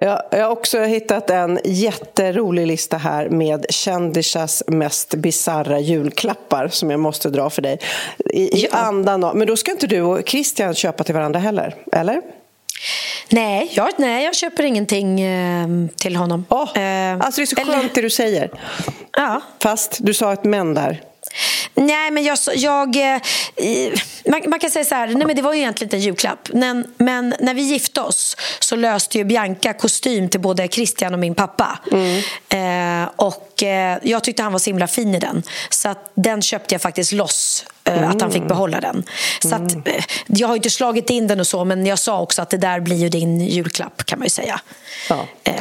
Jag, jag har också hittat en jätterolig lista här med kändisars mest bizarra julklappar som jag måste dra för dig. I, i andan av, men då ska inte du och Christian köpa till varandra heller, eller? Nej, jag, nej, jag köper ingenting eh, till honom. Oh, eh, alltså det är så skönt eller, det du säger. Ja. Fast du sa ett men där. Nej, men jag... jag eh, man, man, kan säga så här, nej, men det var ju egentligen inte en julklapp. Men, men, när vi gifte oss så löste ju Bianca kostym till både Christian och min pappa. Mm. Eh, och eh, Jag tyckte han var så himla fin i den. Så den köpte jag faktiskt loss. Mm. Att han fick mm. behålla den. Så att, mm. eh, jag har inte slagit in den och så, men jag sa också att det där blir ju din julklapp kan man ju säga. Ja. Eh,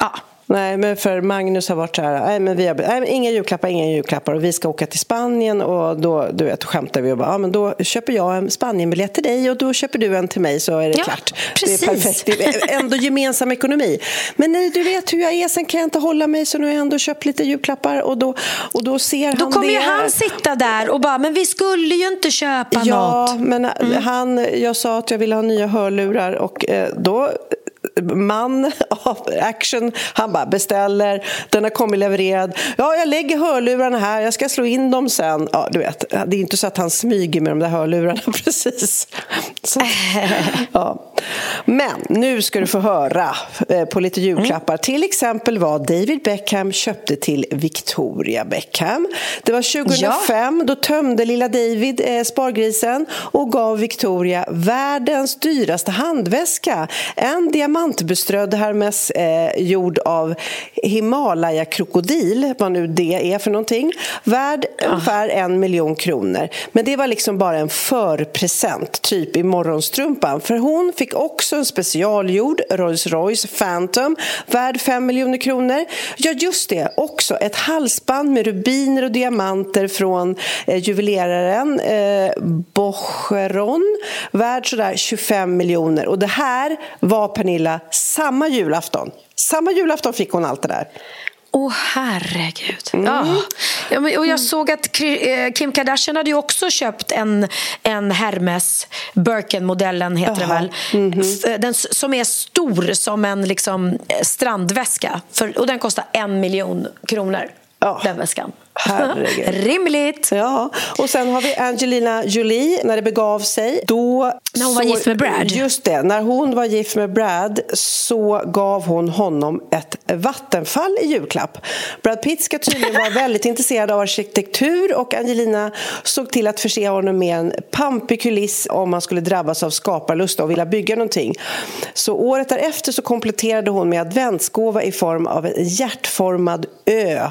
ja. Nej, men för Magnus har varit så här, nej, men vi har, nej, men inga julklappar, inga julklappar och vi ska åka till Spanien och då du vet, skämtar vi och bara, ja, men då köper jag en Spanienbiljett till dig och då köper du en till mig så är det ja, klart. Precis. Det är perfekt, det är ändå gemensam ekonomi. Men nej, du vet hur jag är, sen kan jag inte hålla mig så nu har jag ändå köpt lite julklappar och då, och då ser då han kommer det. ju han sitta där och bara, men vi skulle ju inte köpa ja, något. Ja, men mm. han, jag sa att jag ville ha nya hörlurar och eh, då man av action. Han bara beställer, den har kommit levererad. Ja, jag lägger hörlurarna här, jag ska slå in dem sen. Ja, du vet, det är inte så att han smyger med de där hörlurarna precis. Så, ja. Men nu ska du få höra eh, på lite julklappar. Mm. Till exempel vad David Beckham köpte till Victoria Beckham. Det var 2005, ja. då tömde lilla David eh, spargrisen och gav Victoria världens dyraste handväska. En diamantbeströdd Hermes eh, gjord av Himalaya-krokodil, vad nu det är för någonting. Värd ja. ungefär en miljon kronor. Men det var liksom bara en förpresent, typ i morgonstrumpan. För hon fick också en specialgjord Rolls Royce Phantom värd 5 miljoner kronor. Ja, just det, också ett halsband med rubiner och diamanter från eh, juveleraren eh, Bocheron värd sådär 25 miljoner. Och det här var Pernilla samma julafton. Samma julafton fick hon allt det där. Åh, oh, herregud. Mm. Ja. och jag såg att eh, Kim Kardashian hade ju också köpt en, en Hermes, Birkin-modellen heter Aha. det väl, mm den, som är stor som en liksom, strandväska. För, och den kostar en miljon kronor, ja. den väskan. Herregud. Rimligt. Ja. Och sen har vi Angelina Jolie, när det begav sig. Då när hon var gift med Brad? Just det. När hon var gift med Brad så gav hon honom ett vattenfall i julklapp. Brad Pitt ska tydligen vara väldigt intresserad av arkitektur och Angelina såg till att förse honom med en pampig kuliss om han skulle drabbas av skaparlust och vilja bygga någonting. Så året därefter så kompletterade hon med adventsgåva i form av en hjärtformad ö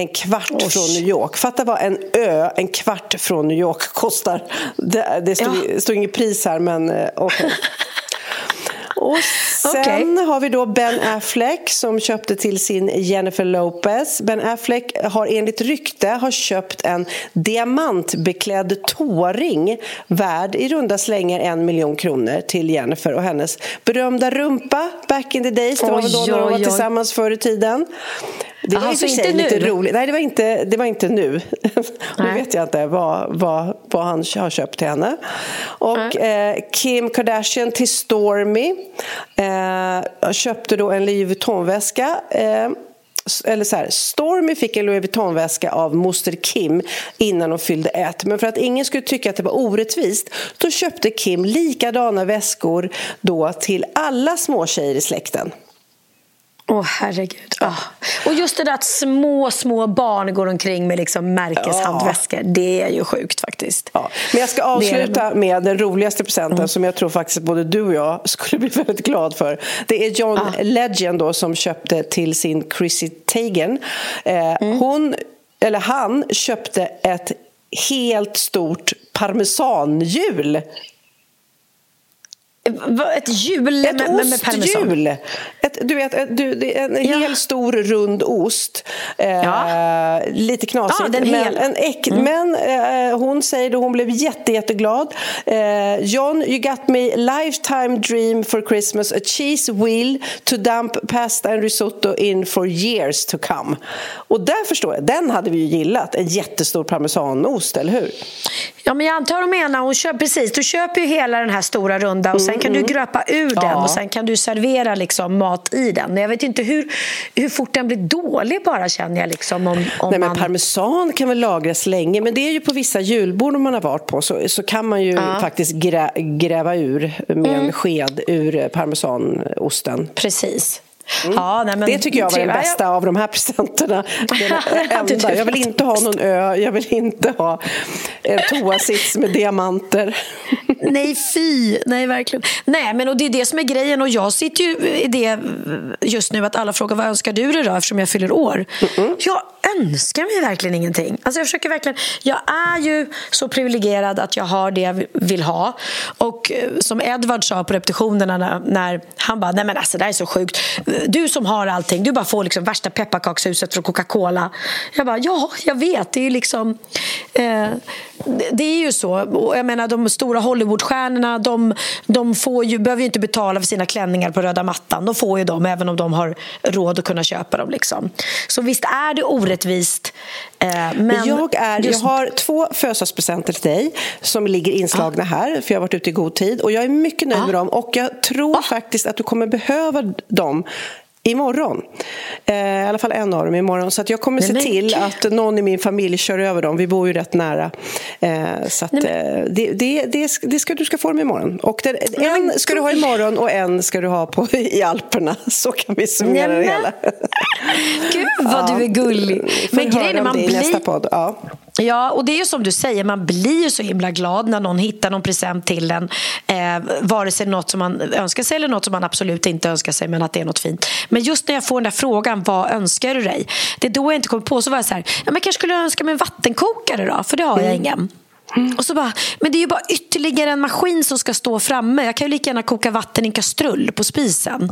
en kvart Osh. från New York. Fatta vad en ö, en kvart från New York kostar. Det, det stod, ja. stod inget pris här, men eh, okej. Okay. Och sen okay. har vi då Ben Affleck som köpte till sin Jennifer Lopez. Ben Affleck har enligt rykte har köpt en diamantbeklädd tåring värd i runda slängar en miljon kronor till Jennifer och hennes berömda rumpa back in the days. Det var väl då när de var tillsammans förr i tiden. Det var alltså inte nu? lite roligt. Nej, det var inte, det var inte nu. nu vet jag inte vad, vad, vad han har köpt till henne. Och eh, Kim Kardashian till Stormy eh, köpte då en Louis Vuitton-väska. Eh, eller så här, Stormy fick en Louis Vuitton-väska av moster Kim innan hon fyllde ett. Men för att ingen skulle tycka att det var orättvist då köpte Kim likadana väskor då till alla småtjejer i släkten. Åh, oh, herregud. Oh. Och just det där att små, små barn går omkring med liksom märkeshandväskor. Ja. Det är ju sjukt faktiskt. Ja. Men jag ska avsluta med den roligaste presenten mm. som jag tror faktiskt både du och jag skulle bli väldigt glad för. Det är John ah. Legend då, som köpte till sin Chrissy Teigen. Eh, mm. Hon, eller han köpte ett helt stort parmesanhjul Ett hjul ett med, med, osthjul. Ett, du vet, ett, du, en ja. hel stor rund ost. Eh, ja. Lite knasigt. Ja, den men, en äck, mm. men eh, hon säger att hon blev jätte, jätteglad. Eh, John, you got me lifetime dream for Christmas. A cheese wheel to dump pasta and risotto in for years to come. Och där förstår jag, den hade vi ju gillat. En jättestor parmesanost, eller hur? Ja, men jag antar hon menar, hon köper, precis, du köper ju hela den här stora runda och sen mm, kan mm. du gröpa ur den och sen kan du servera liksom mat i den. Jag vet inte hur, hur fort den blir dålig bara känner jag. Liksom, om, om Nej, men Parmesan kan väl lagras länge, men det är ju på vissa julbord man har varit på så, så kan man ju faktiskt grä, gräva ur med mm. en sked ur parmesanosten. Precis. Mm. Ja, nej, det tycker jag var den bästa av de här presenterna. enda. Jag vill inte ha någon ö, jag vill inte ha en toasits med diamanter. Nej, fy! Nej, verkligen. Nej, men och det är det som är grejen. Och jag sitter ju i det just nu att alla frågar vad önskar du dig då eftersom jag fyller år. Mm -mm. Jag önskar mig verkligen ingenting. Alltså jag försöker verkligen... Jag är ju så privilegierad att jag har det jag vill ha. Och eh, som Edvard sa på repetitionerna när, när han bara, nej men alltså det här är så sjukt du som har allting, du bara får liksom värsta pepparkakshuset från Coca-Cola. Jag bara, ja, jag vet. Det är liksom... Eh, det är ju så. jag menar, de stora Hollywoodstjärnorna de, de får ju, behöver ju inte betala för sina klänningar på röda mattan. De får ju dem även om de har råd att kunna köpa dem. Liksom. Så visst är det orättvist. Eh, men jag, är, just... jag har två födelsedagspresenter till dig som ligger inslagna ah. här, för jag har varit ute i god tid. Och Jag är mycket nöjd ah. med dem och jag tror ah. faktiskt att du kommer behöva dem Imorgon. Eh, I alla fall en av dem imorgon. Så att jag kommer se till att någon i min familj kör över dem. Vi bor ju rätt nära. Eh, så att, eh, det, det, det, det, ska, du ska få dem imorgon. Och den, en ska du ha imorgon och en ska du ha på, i Alperna. Så kan vi summera det hela. Gud vad ja. du är gullig. Men grejen är man blir... nästa podd. Ja. Ja, och det är ju som du säger, man blir ju så himla glad när någon hittar någon present till en. Eh, vare sig något som man önskar sig eller något som man absolut inte önskar sig, men att det är något fint. Men just när jag får den där frågan, vad önskar du dig? Det är då jag inte kommer på, så var jag så här, ja, men jag kanske skulle önska mig en vattenkokare då, för det har jag mm. ingen. Mm. Och så bara, men det är ju bara ytterligare en maskin som ska stå framme. Jag kan ju lika gärna koka vatten i en kastrull på spisen.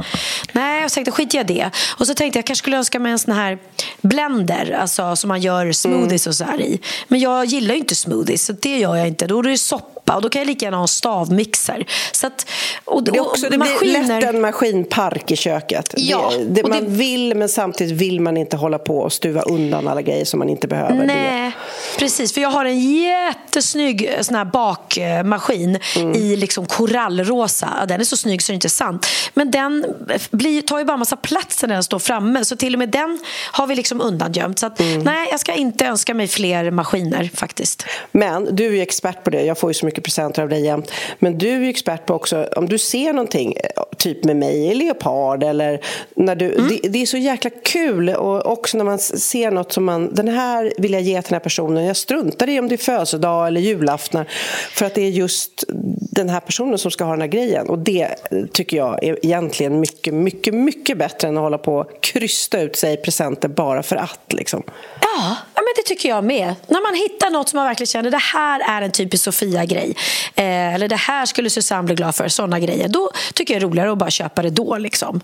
Nej, jag tänkte skit jag det. Och så tänkte jag, kanske skulle önska mig en sån här blender, alltså som man gör smoothies och så här i. Men jag gillar ju inte smoothies, så det gör jag inte. Då är det soppa soppa och då kan jag lika gärna ha en stavmixer. Så att, och, det, också, det maskiner... blir lätt en maskinpark i köket. Ja, det, det man vill men samtidigt vill man inte hålla på och stuva undan alla grejer som man inte behöver. Nej, precis. För jag har en jättesnygg eh, sån här bakmaskin mm. i liksom korallrosa. Den är så snygg så det är inte sant. Men den blir, tar ju bara massa plats när den står framme. Så till och med den har vi liksom undangömt. Så att, mm. nej, jag ska inte önska mig fler maskiner faktiskt. Men du är ju expert på det. Jag får ju så mycket mycket presenter av dig jämt. Men du är ju expert på också, om du ser någonting, typ med mig i leopard eller när du, mm. det, det, är så jäkla kul och också när man ser något som man, den här vill jag ge till den här personen. Jag struntar i om det är födelsedag eller julafton för att det är just den här personen som ska ha den här grejen. Och det tycker jag är egentligen mycket, mycket, mycket bättre än att hålla på och krysta ut sig presenter bara för att. Liksom. Ja, men det tycker jag med. När man hittar något som man verkligen känner det här är en typisk Sofia-grej eh, eller det här skulle Susanne bli glad för, sådana grejer då tycker jag det är roligare att bara köpa det då. Liksom.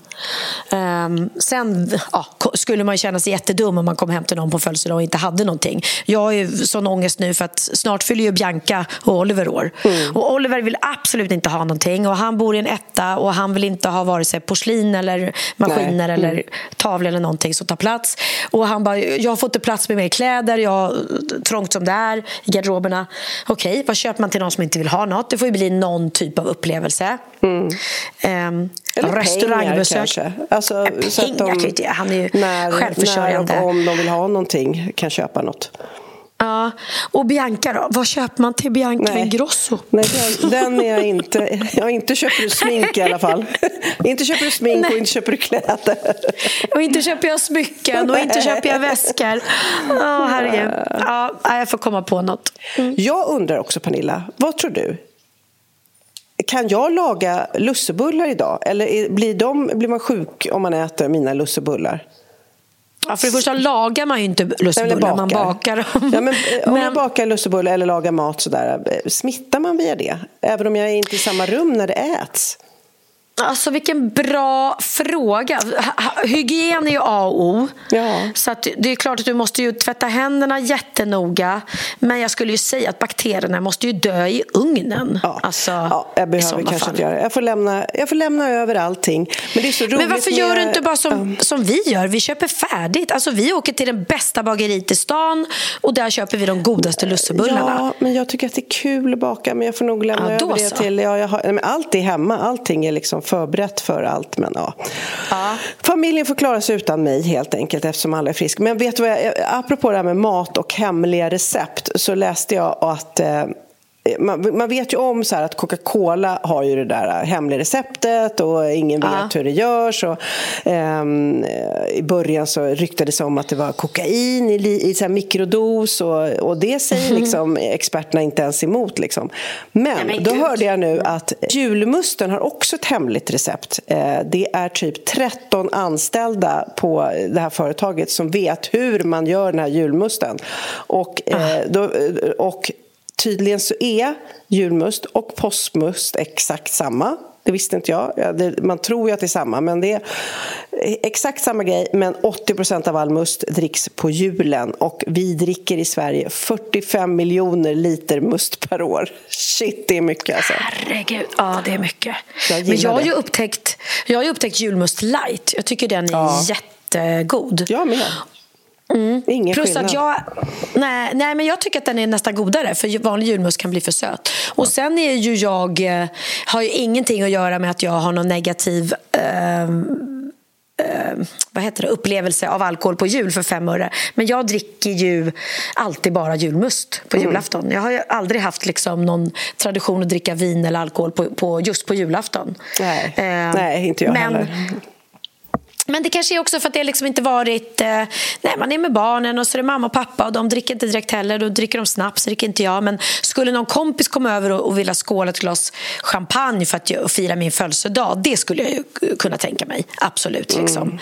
Um, sen ja, skulle man känna sig jättedum om man kom hem till någon på födelsedag och inte hade någonting. Jag har ju sån ångest nu för att snart fyller ju Bianca och Oliver år. Mm. Och Oliver vill absolut inte ha någonting och han bor i en etta och han vill inte ha vare sig porslin eller maskiner mm. eller tavlor eller någonting som tar plats. Och han bara, jag har fått plats med mer kläder, jag har trångt som det är i garderoberna. Okej, okay, vad köper man till någon som inte vill ha något? Det får ju bli någon typ av upplevelse. Mm. Um, eller restaurangbesök. kanske. Alltså, pengar så att de, han är ju när, självförsörjande. När och om de vill ha någonting kan köpa något. Ja, och Bianca då? Vad köper man till Bianca Nej. Ingrosso? Nej, den, är jag inte. Jag inte köper du smink i alla fall. inte köper du smink Nej. och inte köper du kläder. och inte köper jag smycken och inte köper jag väskor. Oh, herregud. Ja, jag får komma på något. Mm. Jag undrar också, Pernilla, vad tror du? Kan jag laga lussebullar idag? Eller blir, de, blir man sjuk om man äter mina lussebullar? Ja, för det första lagar man ju inte lussebullar, man bakar dem. Ja, men, eh, om men... jag bakar lussebullar eller lagar mat sådär, eh, smittar man via det? Även om jag är inte i samma rum när det äts? Alltså vilken bra fråga. Hygien är ju A och O. Ja. Så det är klart att du måste ju tvätta händerna jättenoga. Men jag skulle ju säga att bakterierna måste ju dö i ugnen. Ja, alltså, ja jag behöver kanske fall. inte göra jag får, lämna, jag får lämna över allting. Men det är så roligt Men varför med... gör du inte bara som, som vi gör? Vi köper färdigt. Alltså vi åker till den bästa bageriet i stan och där köper vi de godaste lussebullarna. Ja, men jag tycker att det är kul att baka men jag får nog lämna ja, över det så. till... Ja, jag har, allt är hemma, allting är liksom förberett för allt. Men, ja. ja. Familjen får klara sig utan mig helt enkelt eftersom alla är friska. Men vet du vad jag, apropå det här med mat och hemliga recept så läste jag att eh, man, man, vet ju om så att Coca-Cola har ju det där hemliga receptet och ingen vet ja. hur det görs. Och, um, I början så ryktades det om att det var kokain i, i så mikrodos och, och det säger liksom experterna inte ens emot. Liksom. Men, ja, men då hörde jag nu att julmusten har också ett hemligt recept. Uh, det är typ 13 anställda på det här företaget som vet hur man gör den här julmusten. Och, uh, då, och Tydligen så är julmust och påskmust exakt samma. Det visste inte jag. Man tror ju att det är samma, men det är exakt samma grej. Men 80% av all must dricks på julen och vi dricker i Sverige 45 miljoner liter must per år. Shit, det är mycket alltså. Herregud, ja det är mycket. Jag men jag har, ju upptäckt, jag har upptäckt julmust light. Jag tycker den är ja. jättegod. Jag med. Mm. Ingen Plus skillnad. att jag, nej, nej, men jag tycker att den är nästan godare för vanlig julmust kan bli för söt. Och sen är ju jag, eh, har ju ingenting att göra med att jag har någon negativ eh, eh, vad heter det, upplevelse av alkohol på jul för fem öre. Men jag dricker ju alltid bara julmust på mm. julafton. Jag har aldrig haft liksom någon tradition att dricka vin eller alkohol på, på just på julafton. Nej, eh, nej inte jag men, heller. Men det kanske är också för att det liksom inte varit... Eh, nej, man är med barnen och så är det mamma och pappa och de dricker inte direkt heller. Då dricker de snaps, dricker inte jag. Men skulle någon kompis komma över och, och vilja skåla ett glas champagne för att jag, fira min födelsedag, det skulle jag ju kunna tänka mig. Absolut. Liksom. Mm.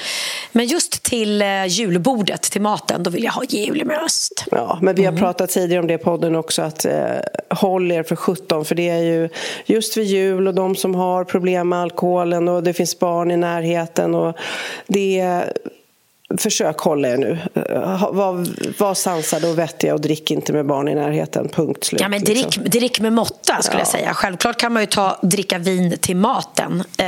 Men just till eh, julbordet, till maten, då vill jag ha julmust. Ja, men vi har mm. pratat tidigare om det i podden också, att eh, håll er för 17 för det är ju just vid jul och de som har problem med alkoholen och det finns barn i närheten och det försök hålla er nu. Var, var sansade och vettiga och drick inte med barn i närheten. Punkt slut. Ja, men drick, liksom. drick med måtta skulle ja. jag säga. Självklart kan man ju ta, dricka vin till maten eh,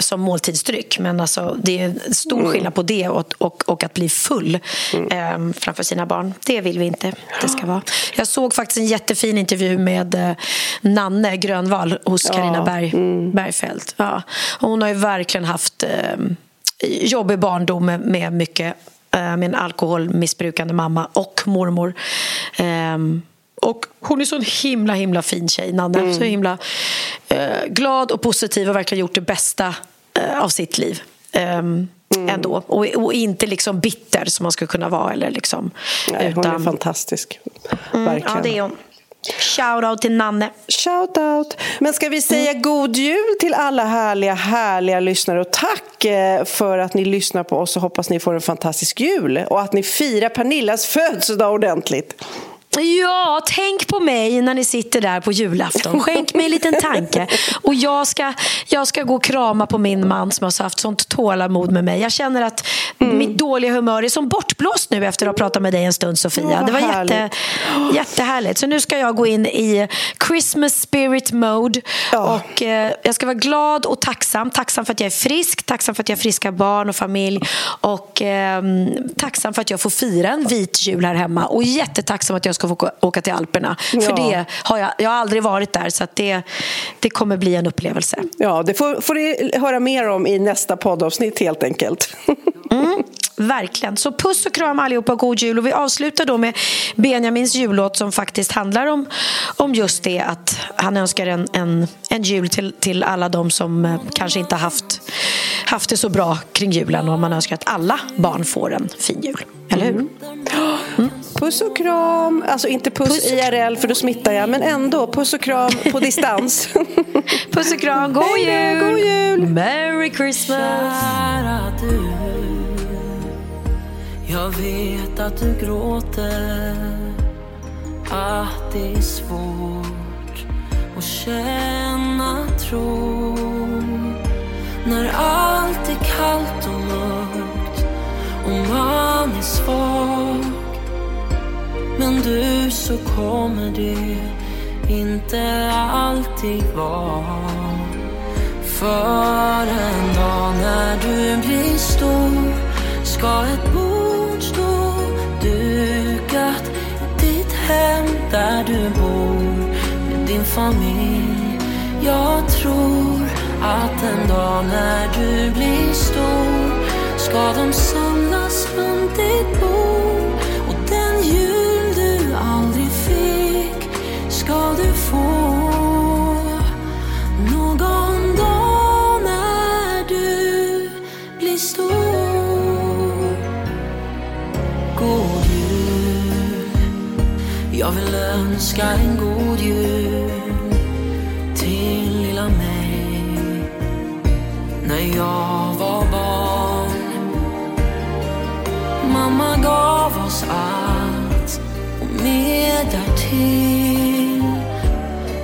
som måltidsdryck. Men alltså, det är stor mm. skillnad på det och, och, och att bli full mm. eh, framför sina barn. Det vill vi inte det ska vara. Jag såg faktiskt en jättefin intervju med eh, Nanne Grönvall hos Carina ja. Berg, mm. Bergfeldt. Ja. hon har ju verkligen haft ehm, jobbig barndom med, med mycket eh, med en alkoholmissbrukande mamma och mormor. Um, och hon är så en himla himla fin tjej, Nanne. Mm. Så himla uh, glad och positiv och verkligen gjort det bästa uh, av sitt liv. Um, mm. ändå. Och, och, inte liksom bitter som man skulle kunna vara. Eller liksom, Nej, utan... Hon är fantastisk. Verkligen. Mm, ja, det är hon. Shout-out till Nanne. Shout-out. Men ska vi säga mm. god jul till alla härliga, härliga lyssnare och tack eh, för att ni lyssnar på oss och hoppas ni får en fantastisk jul och att ni firar Pernillas födelsedag ordentligt. Ja, tänk på mig när ni sitter där på julafton. Skänk mig en liten tanke. Och jag ska, jag ska gå och krama på min man som har haft sånt tålamod med mig. Jag känner att mm. mitt dåliga humör är som bortblåst nu efter att ha pratat med dig en stund, Sofia. det var jätte, jättehärligt. Så nu ska jag gå in i Christmas spirit mode. Ja. Och eh, Jag ska vara glad och tacksam. Tacksam för att jag är frisk, tacksam för att jag har friska barn och familj. Och eh, tacksam för att jag får fira en vit jul här hemma. Och jättetacksam att jag ska få åka till Alperna. Ja. För det har jag, jag har aldrig varit där, så det, det kommer bli en upplevelse. Ja, det får, får ni höra mer om i nästa poddavsnitt helt enkelt. Mm. Verkligen. Så puss och kram allihopa och god jul. Och vi avslutar då med Benjamins jullåt som faktiskt handlar om, om just det att han önskar en, en, en jul till, till alla de som eh, kanske inte haft, haft det så bra kring julen och man önskar att alla barn får en fin jul. Eller hur? Mm. Mm. Puss och kram. Alltså inte puss, puss IRL för då smittar jag, men ändå puss och kram på distans. puss och kram. God jul! God jul! Merry Christmas! Jag vet att du gråter Att det är svårt att känna tro När allt är kallt och mörkt och man är svag men du så kommer det inte alltid vara För en dag när du blir stor ska ett bord stå dukat i ditt hem där du bor med din familj. Jag tror att en dag när du blir stor ska de samlas runt ditt bord vill önska en god jul till lilla mig när jag var barn. Mamma gav oss allt och mer därtill.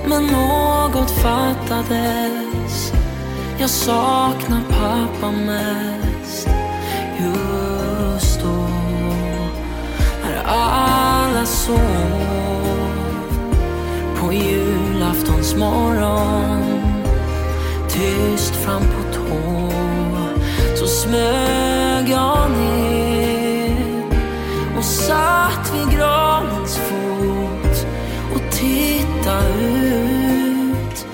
Men något fattades. Jag saknar pappa mest just då. När alla sov på julaftons morgon. Tyst fram på tå så smög jag ner och satt vid granens fot och tittade ut.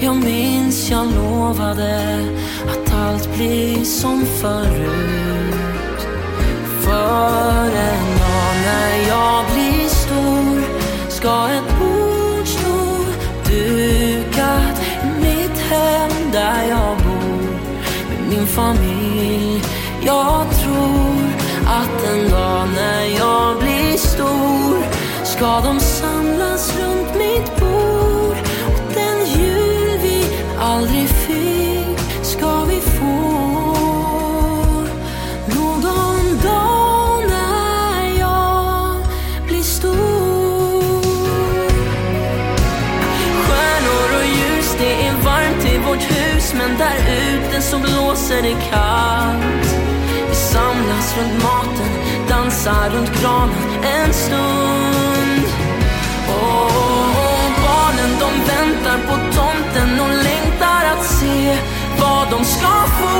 Jag minns jag lovade att allt blir som förut. För en dag när jag ska ett bord stå dukat i mitt hem där jag bor med min familj. Jag tror att en dag när jag blir stor ska de samlas blåser det kallt. Vi samlas runt maten, dansar runt kranen en stund. Och barnen de väntar på tomten och längtar att se vad de ska få.